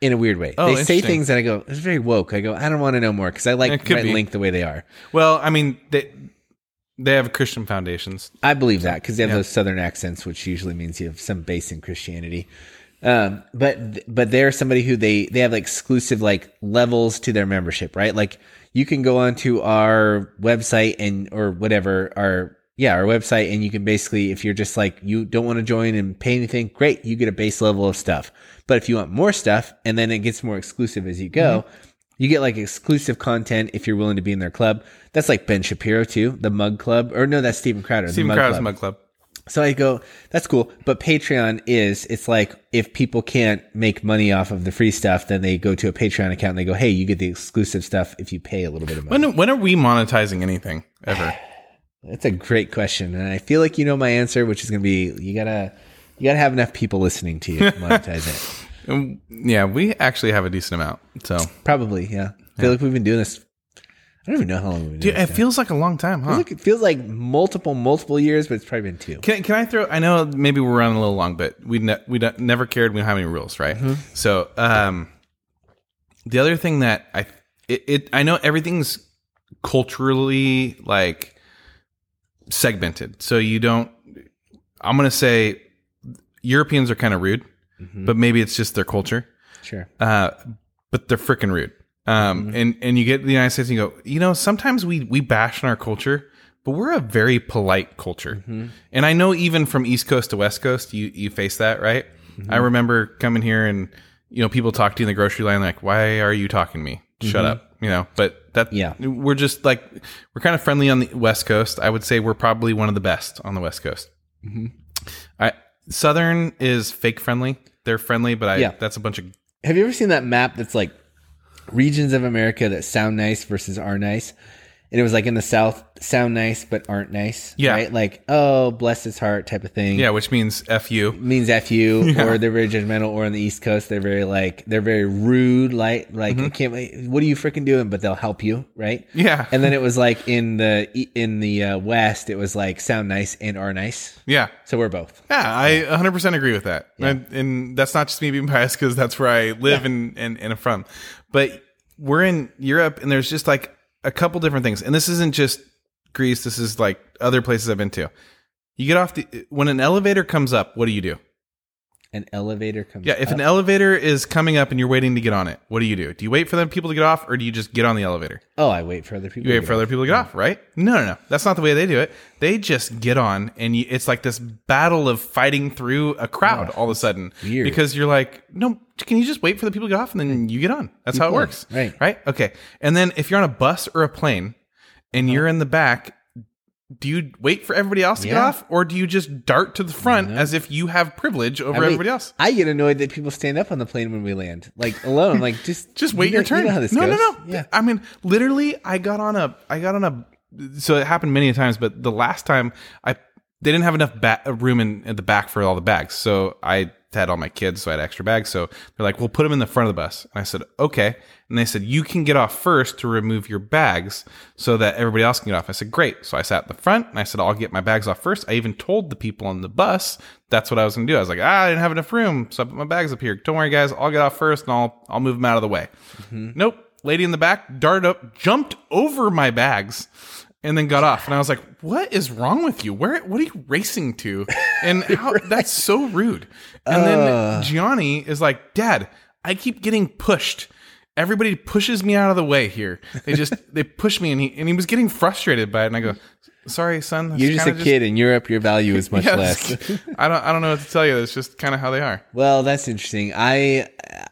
In a weird way, Oh, they say things and I go, "It's very woke." I go, "I don't want to know more" because I like be. Link the way they are. Well, I mean, they they have Christian foundations. I believe that because they have Yeah. those southern accents, which usually means you have some base in Christianity. Um, but but they're somebody who they they have like exclusive like levels to their membership, right? Like you can go onto our website and or whatever our yeah our website and you can basically if you're just like you don't want to join and pay anything, great, you get a base level of stuff. But if you want more stuff and then it gets more exclusive as you go. You get like exclusive content if you're willing to be in their club. That's like Ben Shapiro too, the Mug Club, or no, that's Steven Crowder. the Steven Crowder's Club. Mug Club. So I go, that's cool. But Patreon is, it's like if people can't make money off of the free stuff, then they go to a Patreon account and they go, hey, you get the exclusive stuff if you pay a little bit of money. When when are we monetizing anything ever? That's a great question. And I feel like you know my answer, which is going to be you got to, you got to have enough people listening to you to monetize it. Um, yeah, we actually have a decent amount. So Probably, yeah. I feel like we've been doing this. I don't even know how long we've been doing it this. feels like a long time, huh? Look, it feels like multiple, multiple years, but it's probably been two. Can, can I throw? I know maybe we're running a little long, but we ne- we don't- never cared. We don't have any rules, right? So, um, the other thing that I it, it I know everything's culturally like segmented. So you don't. I'm gonna say Europeans are kind of rude, Mm-hmm. but maybe it's just their culture. Sure. Uh, but they're freaking rude. Um, mm-hmm. and and you get to the United States and you go, you know, sometimes we we bash on our culture, but we're a very polite culture. Mm-hmm. And I know even from East Coast to West Coast, you you face that, right? I remember coming here and you know people talk to you in the grocery line like, "Why are you talking to me? Shut up," you know. But that Yeah. we're just like we're kind of friendly on the West Coast. I would say we're probably one of the best on the West Coast. I Southern is fake friendly. They're friendly, but I Yeah. that's a bunch of Have you ever seen that map that's like regions of America that sound nice versus are nice? And it was like in the South, sound nice but aren't nice. Yeah. Right? Like, oh, bless his heart type of thing. yeah, which means f you. Means F you, or they're very judgmental, or on the East Coast, they're very like, they're very rude, like, like, Mm-hmm. I can't wait, what are you freaking doing? But they'll help you, right? Yeah. And then it was like in the, in the uh, West, it was like sound nice and are nice. Yeah. So we're both. Yeah, I 100% agree with that. And, and that's not just me being biased because that's where I live and, and, and I'm from. But we're in Europe and there's just like a couple different things. And this isn't just Greece, this is like other places I've been to. You get off the, when an elevator comes up, what do you do? An elevator comes Yeah, if up. an elevator is coming up and you're waiting to get on it, what do you do? Do you wait for them people to get off or do you just get on the elevator? Oh, I wait for other people. You to wait get for other off. people to get off, right? No, no, no. That's not the way they do it. They just get on, and you, it's like this battle of fighting through a crowd all of a sudden. weird. Because you're like, no, can you just wait for the people to get off and then you get on? That's how it play, works. right. Right? Okay. And then if you're on a bus or a plane and uh-huh. you're in the back, do you wait for everybody else to get off or do you just dart to the front as if you have privilege over I wait- everybody else? I get annoyed that people stand up on the plane when we land, like alone. Like, just just wait you your know- turn. You know how this no, goes. no, no. Yeah, I mean, literally, I got on a, I got on a. So it happened many times, but the last time I, they didn't have enough ba- room in at the back for all the bags, so I had all my kids, so I had extra bags. So they're like, "We'll put them in the front of the bus." And I said, "Okay." And they said, "You can get off first to remove your bags, so that everybody else can get off." I said, "Great." So I sat in the front, and I said, "I'll get my bags off first. I even told the people on the bus that's what I was going to do. I was like, "Ah, I didn't have enough room, so I put my bags up here. Don't worry, guys. I'll get off first, and I'll I'll move them out of the way." Nope. Lady in the back darted up, jumped over my bags, and then got off. And I was like, "What is wrong with you? Where? What are you racing to?" And how, that's so rude. And then uh. Gianni is like, "Dad, I keep getting pushed. Everybody pushes me out of the way here. They just they push me, and he and he was getting frustrated by it. And I go, "Sorry, son. you're just a kinda kid in Europe. Your value is much Yeah, less. I don't I don't know what to tell you. It's just kind of how they are. well, that's interesting. I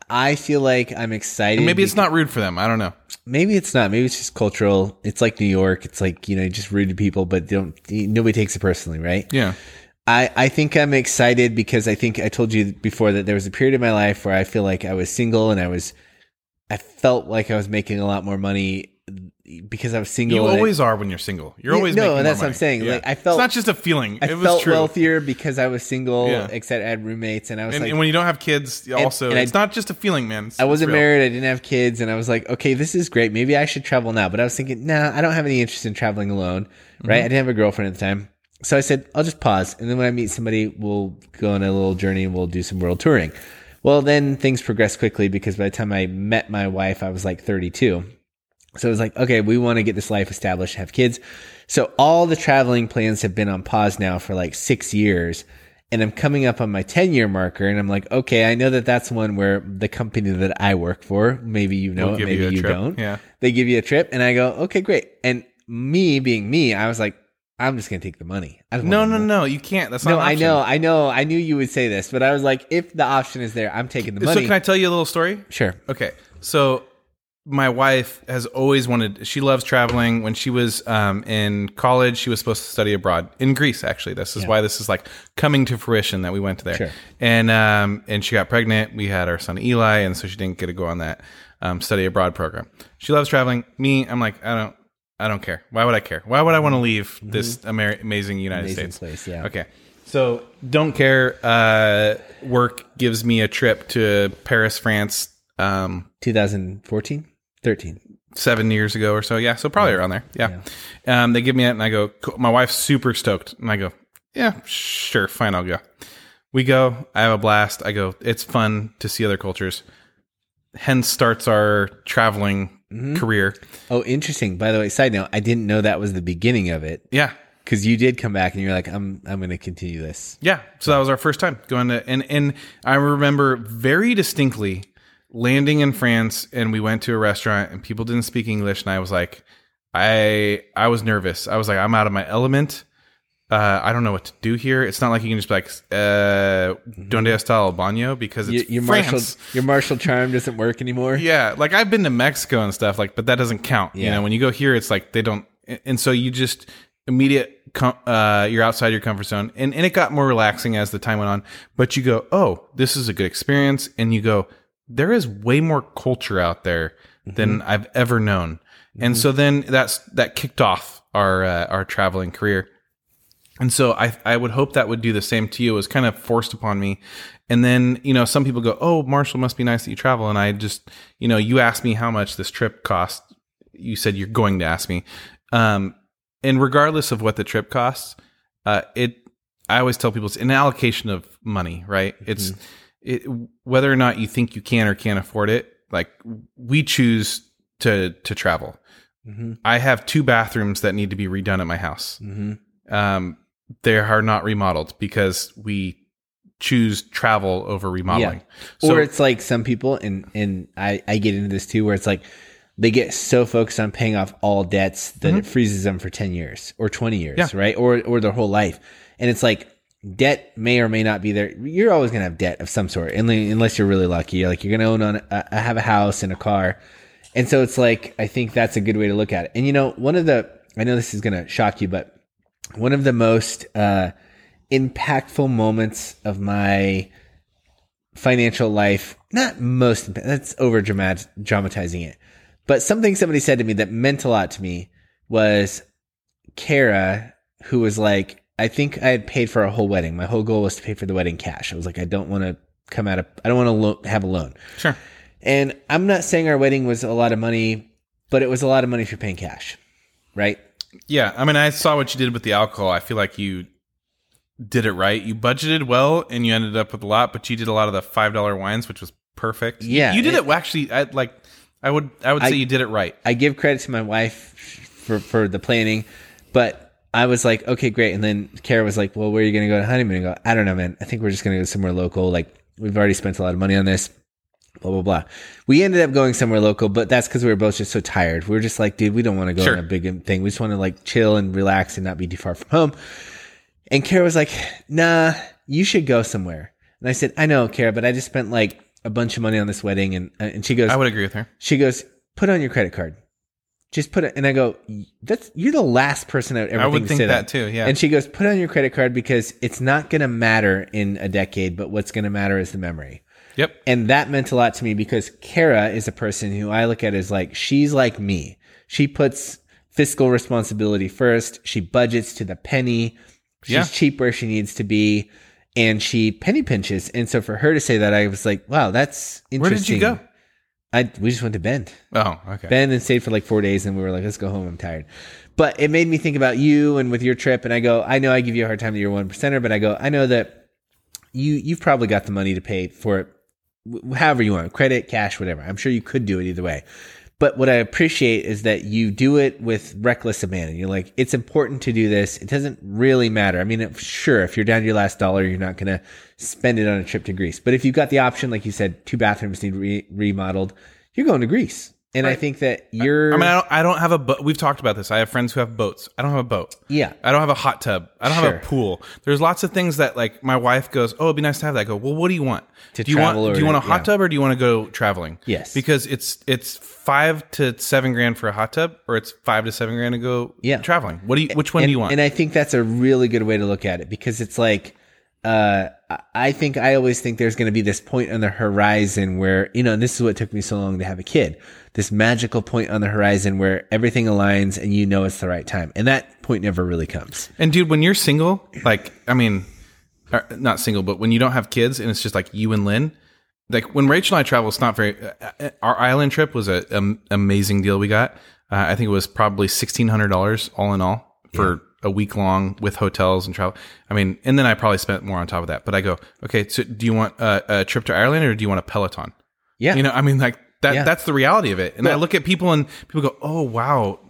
I feel like I'm excited. Maybe it's not rude for them. I don't know. Maybe it's not. Maybe it's just cultural. It's like New York. It's like you know, you just rude to people, but don't nobody takes it personally, right? Yeah. I, I think I'm excited because I think I told you before that there was a period in my life where I feel like I was single and I was, I felt like I was making a lot more money because I was single. You and I- always are when you're single. You're Yeah, always no, that's what I'm saying. Yeah. Like, I felt- it's not just a feeling. I it was felt true. wealthier because I was single, Yeah. except I had roommates, and I was And, like, and when you don't have kids, also and I- it's not just a feeling, man. It's- I wasn't married, I didn't have kids, and I was like, okay, this is great. Maybe I should travel now. But I was thinking, nah, I don't have any interest in traveling alone, right? Mm-hmm. I didn't have a girlfriend at the time. So I said, I'll just pause. And then when I meet somebody, we'll go on a little journey and we'll do some world touring. Well, then things progressed quickly because by the time I met my wife, I was like 32. So it was like, okay, we want to get this life established, have kids. So all the traveling plans have been on pause now for like six years. And I'm coming up on my 10 year marker. And I'm like, okay, I know that that's one where the company that I work for, maybe you know Will it, maybe you you, don't. Yeah. They give you a trip. And I go, okay, great. And me being me, I was like, I'm just going to take the money. I don't No, no, no. You can't. That's not. no, I know, I know, I knew you would say this, but I was like, if the option is there, I'm taking the money. So can I tell you a little story? sure. Okay. So my wife has always wanted. She loves traveling. When she was um, in college, she was supposed to study abroad in Greece. Actually, this is why this is like coming to fruition that we went to there. Sure. And um, and she got pregnant. We had our son Eli, and so she didn't get to go on that um, study abroad program. She loves traveling. Me, I'm like, I don't. I don't care. Why would I care? Why would I want to leave this Amer- amazing United Mm-hmm. Amazing States? place, yeah. Okay. So don't care. Uh, work gives me a trip to Paris, France. Um, 2014, 13. seven years ago or so. Yeah, so probably around there. Yeah. Um, they give me it, and I go. Cool. My wife's super stoked, and I go, yeah, sure, fine, I'll go. We go. I have a blast. I go. It's fun to see other cultures. Hence starts our traveling career. Oh, interesting. By the way, side note, I didn't know that was the beginning of it Yeah. because you did come back and you're like, I'm, I'm going to continue this. Yeah. So that was our first time going to, and, and I remember very distinctly landing in France and we went to a restaurant and people didn't speak English. And I was like, I I was nervous. I was like, I'm out of my element. Uh, I don't know what to do here. It's not like you can just be like, uh, "Donde está el baño?" because it's Your, your France. Marshall your Marshall charm doesn't work anymore. Yeah, like I've been to Mexico and stuff, like, but that doesn't count. You know, when you go here, it's like they don't, and so you just immediate, com- uh, you're outside your comfort zone, and and it got more relaxing as the time went on. But you go, oh, this is a good experience, and you go, there is way more culture out there than I've ever known, and so then that's that kicked off our uh, our traveling career. And so I, I would hope that would do the same to you. It was kind of forced upon me. And then, you know, some people go, Oh, Marshall must be nice that you travel. And I just, you know, you asked me how much this trip cost. You said you're going to ask me. Um, and regardless of what the trip costs, uh, it, I always tell people it's an allocation of money, right? It's it, whether or not you think you can or can't afford it. Like we choose to, to travel. Mm-hmm. I have two bathrooms that need to be redone at my house Mm-hmm. um, they are not remodeled because we choose travel over remodeling. So or it's like some people, and and I I get into this too, where it's like they get so focused on paying off all debts that it freezes them for ten years or twenty years, Mm-hmm. Yeah. right? Or or their whole life, and it's like debt may or may not be there. You're always gonna have debt of some sort, unless you're really lucky. You're like you're gonna own on a, have a house and a car, and so it's like I think that's a good way to look at it. And you know, one of the I know this is gonna shock you, but one of the most uh, impactful moments of my financial life not most that's over dramatizing it but something somebody said to me that meant a lot to me was kara who was like i think i had paid for a whole wedding my whole goal was to pay for the wedding cash i was like i don't want to come out of i don't want to lo- have a loan sure. and i'm not saying our wedding was a lot of money but it was a lot of money if you're paying cash right Yeah. I mean, I saw what you did with the alcohol. I feel like you did it right. You budgeted well and you ended up with a lot, but you did a lot of the $5 wines, which was perfect. Yeah, You did it- it, actually. I like, I would, I would say I- you did it right. I give credit to my wife for for the planning, but I was like, okay, great. And then Kara was like, well, where are you going to go to honeymoon? And I go, I don't know, man. I think we're just going to go somewhere local. Like we've already spent a lot of money on this. Blah blah blah. We ended up going somewhere local, but that's because we were both just so tired. We were just like, dude, we don't want to go Sure. on a big thing. We just want to like chill and relax and not be too far from home. And Kara was like, nah, you should go somewhere. And I said, I know, Kara, but I just spent like a bunch of money on this wedding. And uh, and she goes, I would agree with her. she goes, put on your credit card. Just put it. And I go, that's, you're the last person I would ever I would to think say that too, yeah. And she goes, put on your credit card because it's not going to matter in a decade, but what's going to matter is the memory. Yep. And that meant a lot to me because Kara is a person who I look at as like, she's like me. She puts fiscal responsibility first. She budgets to the penny. She's Yeah. cheap where she needs to be. And she penny pinches. And so for her to say that, I was like, wow, that's interesting Where did you go? I, we just went to Bend. Oh, okay. Bend and stayed for like four days, and we were like, let's go home. I'm tired. But it made me think about you and with your trip. And I go, I know I give you a hard time that you're one percenter, but I go, I know that you you've probably got the money to pay for it, however you want, credit, cash, whatever. I'm sure you could do it either way. But what I appreciate is that you do it with reckless abandon. You're like, it's important to do this. It doesn't really matter. I mean, sure, if you're down to your last dollar, you're not going to spend it on a trip to Greece. But if you've got the option, like you said, two bathrooms need re- remodeled, you're going to Greece. And I think that you're, I mean, I don't, I don't have a boat. We've talked about this. I have friends who have boats. I don't have a boat. yeah, I don't have a hot tub. I don't have a pool. There's lots of things that like my wife goes, "Oh, it'd be nice to have that." I go, "Well, what do you want? To do you want travel do you want a hot yeah. tub or do you want to go traveling?" Yes. Because it's it's 5 to 7 grand for a hot tub or it's 5 to 7 grand to go Yeah. traveling. What do you which one and, do you want? And I think that's a really good way to look at it because it's like, uh, I- I think I always think there's going to be this point on the horizon where, you know, and this is what took me so long to have a kid, this magical point on the horizon where everything aligns and you know it's the right time. And that point never really comes. And dude, when you're single, like I mean, not single, but when you don't have kids and it's just like you and Lynn, like when Rachel and I travel, it's not very. Uh, uh, our Ireland trip was a amazing deal we got. Uh, I think it was probably sixteen hundred dollars all in all for a week long with hotels and travel. I mean, and then I probably spent more on top of that. But I go, okay, so do you want a, a trip to Ireland or do you want a Peloton? Yeah. You know, I mean, like that. Yeah. That's the reality of it. And I look at people and people go, "Oh wow,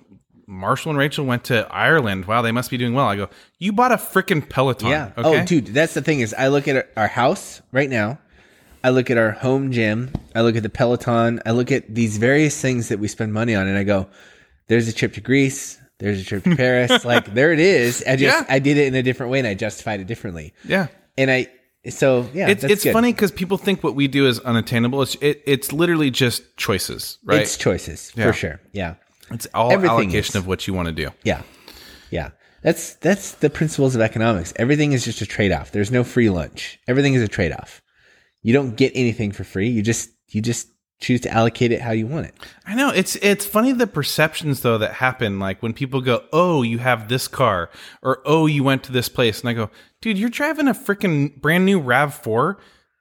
Marshall and Rachel went to Ireland. Wow, they must be doing well." I go, "You bought a freaking Peloton." Yeah. Oh, okay? Oh, dude, that's the thing is I look at our house right now. I look at our home gym. I look at the Peloton. I look at these various things that we spend money on, and I go, there's a trip to Greece. There's a trip to Paris. like there it is. I just Yeah. I did it in a different way and I justified it differently. Yeah. And I so yeah, It's it's good. funny because people think what we do is unattainable. It's it, it's literally just choices, right? It's choices Yeah. for sure. Yeah. It's all Everything allocation is. of what you want to do. Yeah. Yeah. That's that's the principles of economics. Everything is just a trade-off. There's no free lunch. Everything is a trade-off. You don't get anything for free. You just you just choose to allocate it how you want it. I know it's it's funny the perceptions though that happen like when people go, "Oh, you have this car," or "Oh, you went to this place," and I go, "Dude, you're driving a freaking brand new Rav Four.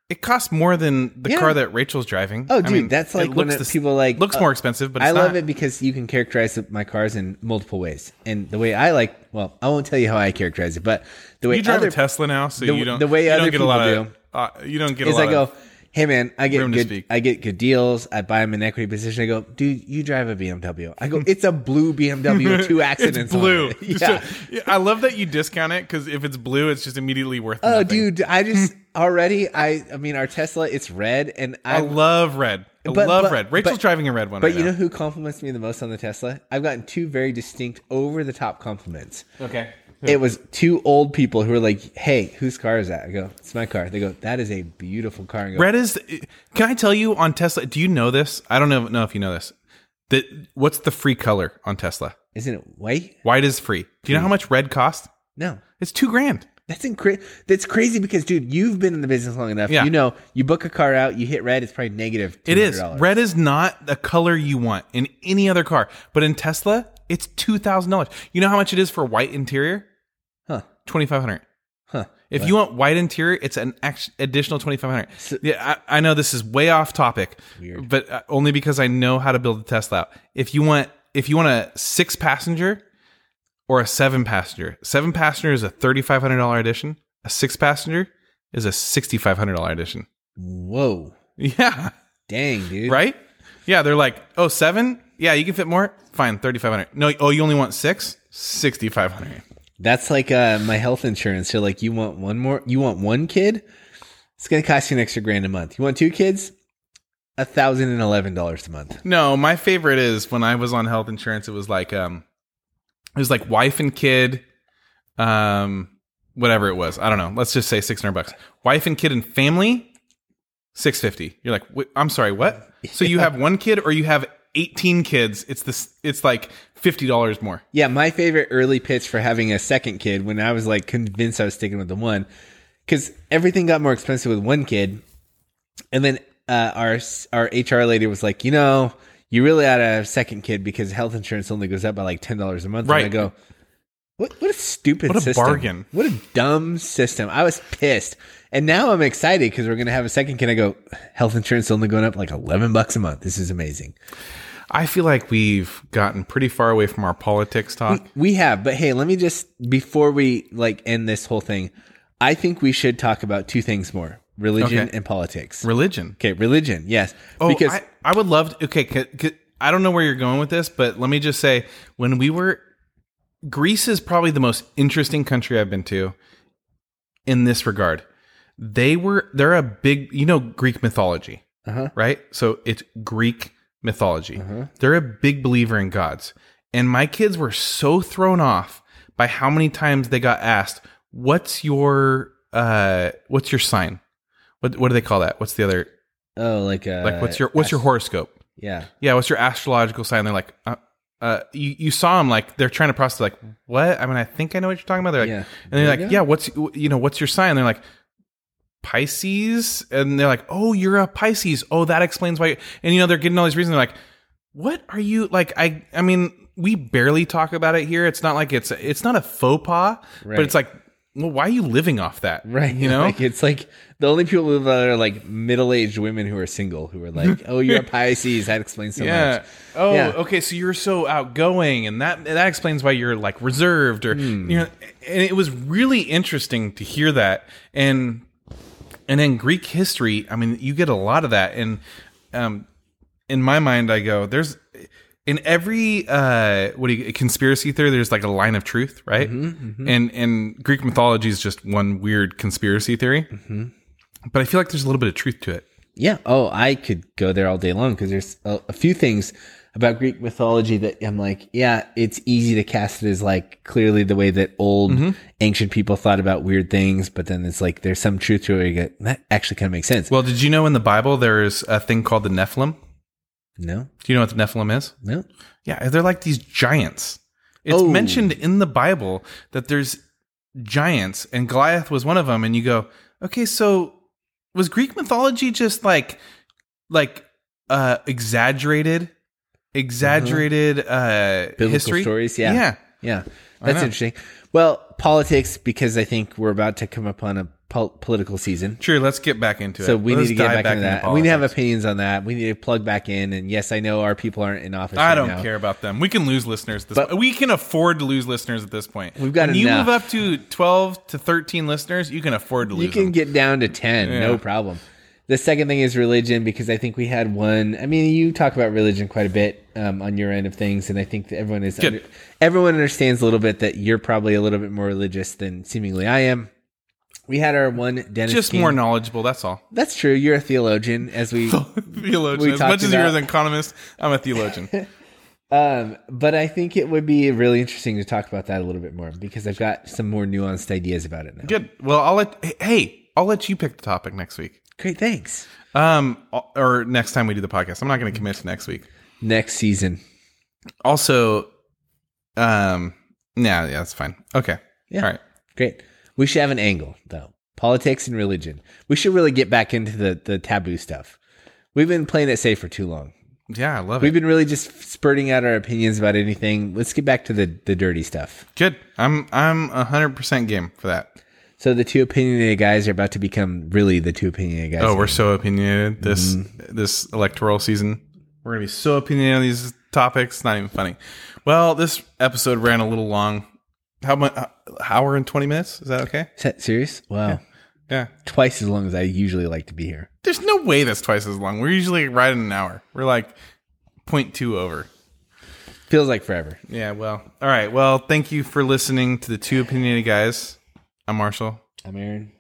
It costs more than the Yeah. car that Rachel's driving." Oh, I dude, mean, that's it like when looks it- people like looks uh, more expensive, but it's I love not. it because you can characterize my cars in multiple ways. And the way I like, well, I won't tell you how I characterize it, but the way You drive other a Tesla now, so the- you don't the way you other don't get a lot people of uh, you don't get a is lot I go, of hey man, I get room good. I get good deals. I buy them in equity position. I go, dude, you drive a BMW. I go, it's a blue BMW, with two accidents. it's blue. On it. Yeah. Yeah, I love that you discount it because if it's blue, it's just immediately worth. Oh, nothing. dude, I just already, I, I mean, our Tesla, it's red, and I I, love red. I But- love but- red. Rachel's but- driving a red one. but right you know who compliments me the most on the Tesla? I've gotten two very distinct, over the top compliments. Okay. It was two old people who were like, "Hey, whose car is that?" I go, "It's my car." They go, "That is a beautiful car." I go, Red is. Can I tell you on Tesla? Do you know this? I don't know, know if you know this. That what's the free color on Tesla? "Isn't it white?" White is free. Do you know how hmm. much red costs? No, It's two grand. that's incre- That's crazy because, dude, you've been in the business long enough. Yeah. You know, you book a car out, you hit red, it's probably negative. It is. $200. Red is not the color you want in any other car, but in Tesla, it's two thousand dollars. You know how much it is for white interior? Huh? Twenty five hundred. Huh? If you want white interior, it's an additional twenty five hundred. yeah, I, I know this is way off topic, Weird. but uh, only because I know how to build a Tesla. out. If you want, if you want a six passenger or a seven passenger, seven passenger is a thirty five hundred dollar edition. A six passenger is a sixty five hundred dollar edition. Whoa, Yeah, dang, dude. right. Yeah, they're like, oh, seven. Yeah, you can fit more. Fine, thirty five hundred. No, oh, you only want six. Sixty five hundred. That's like uh, my health insurance. So, like, you want one more? You want one kid? It's gonna cost you an extra grand a month. You want two kids? A thousand and eleven dollars a month. No, my favorite is when I was on health insurance. It was like um, it was like wife and kid, um, whatever it was. I don't know. Let's just say six hundred bucks. Wife and kid and family, six fifty. You're like, I'm sorry, what? So you have one kid or you have eighteen kids? It's this. It's like fifty dollars more. Yeah, my favorite early pitch for having a second kid when I was like convinced I was sticking with the one, because everything got more expensive with one kid, and then uh, our our HR lady was like, you know, you really ought to have a second kid because health insurance only goes up by like ten dollars a month. Right. And I go, what what a stupid What a system. bargain. What a dumb system. I was pissed, and now I'm excited because we're gonna have a second Can I go, health insurance only going up like eleven bucks a month. This is amazing. I feel like we've gotten pretty far away from our politics talk. We have, but hey, let me just before we like end this whole thing, I think we should talk about two things more: religion Okay. and politics. Religion. Okay, religion, yes. Oh, because I, I would love to. Okay, c- c- I don't know where you're going with this, but let me just say when we were, Greece is probably the most interesting country I've been to in this regard. They were, they're a big, you know, Greek mythology, Uh-huh. right? So it's Greek mythology. They're a big believer in gods. And my kids were so thrown off by how many times they got asked, what's your, uh, what's your sign? What, what do they call that? What's the other, oh, like uh, like what's your, what's your horoscope? yeah, yeah, what's your astrological sign? They're like, uh, uh, you, you saw them like they're trying to process like what? I mean, I think I know what you're talking about. They're like, Yeah. and they're like, yeah, what's you know what's your sign? They're like Pisces, and they're like, oh, you're a Pisces. Oh, that explains why. And you know they're getting all these reasons. They're like, what are you like? I I mean, we barely talk about it here. It's not like it's it's not a faux pas, Right. but it's like, well, why are you living off that? right. You know, like it's like the only people who live out are like middle-aged women who are single who are like, oh, you're a Pisces. That explains so yeah. much. Oh, Yeah. okay. So you're so outgoing, and that that explains why you're like reserved, or Hmm. you know. And it was really interesting to hear that, and and in Greek history, I mean, you get a lot of that, and um, in my mind, I go, there's in every uh, what do you conspiracy theory, there's like a line of truth, right? Mm-hmm, And and Greek mythology is just one weird conspiracy theory, Mm-hmm. but I feel like there's a little bit of truth to it. Yeah. Oh, I could go there all day long because there's a, a few things about Greek mythology that I'm like, yeah, it's easy to cast it as like clearly the way that old ancient people thought about weird things, but then it's like there's some truth to it. Get that actually kind of makes sense. Well, did you know in the Bible there's a thing called the Nephilim? no, Do you know what the Nephilim is? no, Yeah, they're like these giants. It's Oh. mentioned in the Bible that there's giants, and Goliath was one of them. And you go, okay, so was Greek mythology just like, like, uh, exaggerated, exaggerated, uh, Biblical history stories, yeah. yeah. yeah, that's interesting. Well, politics because I think we're about to come upon a pol- political season. Sure, let's get back into it. So we Let's need to get dive back, into that. And we need to have opinions on that. We need to plug back in. And yes, I know our people aren't in office. I right don't now. care about them. We can lose listeners. This But- point. We can afford to lose listeners at this point. We've got when you move up to twelve to thirteen listeners, you can afford to lose You can them. get down to 10, no problem. The second thing is religion because I think we had one. I mean, you talk about religion quite a bit um, on your end of things, and I think that everyone is under, everyone understands a little bit that you're probably a little bit more religious than seemingly I am. We had our one Dennis. Just King. more knowledgeable. That's all. That's true. You're a theologian, as we. theologian. We as much as you're an economist, I'm a theologian. um, but I think it would be really interesting to talk about that a little bit more because I've got some more nuanced ideas about it now. Good. Well, I'll let. Hey, I'll let you pick the topic next week. Great, thanks. Um, or next time we do the podcast. I'm not going to commit to next week. Next season. Also, um, yeah, yeah, that's fine. Okay. Yeah. All right. Great. We should have an angle though. Politics and religion. We should really get back into the the taboo stuff. We've been playing it safe for too long. Yeah, I love it. We've been really just spurting out our opinions about anything. Let's get back to the the dirty stuff. Good. I'm I'm hundred percent game for that. So the two opinionated guys are about to become really the two opinionated guys. Oh, we're so opinionated this Mm-hmm. this electoral season. We're gonna be so opinionated on these topics. Not even funny. Well, this episode ran a little long. How much? Hour and twenty minutes? Is that okay? Is that serious? Wow. Yeah. Twice as long as I usually like to be here. There's no way that's twice as long. We're usually right in an hour. We're like 0.2 over. Feels like forever. Yeah. Well. All right. Well, thank you for listening to the two opinionated guys. I'm Marshall. I'm Aaron.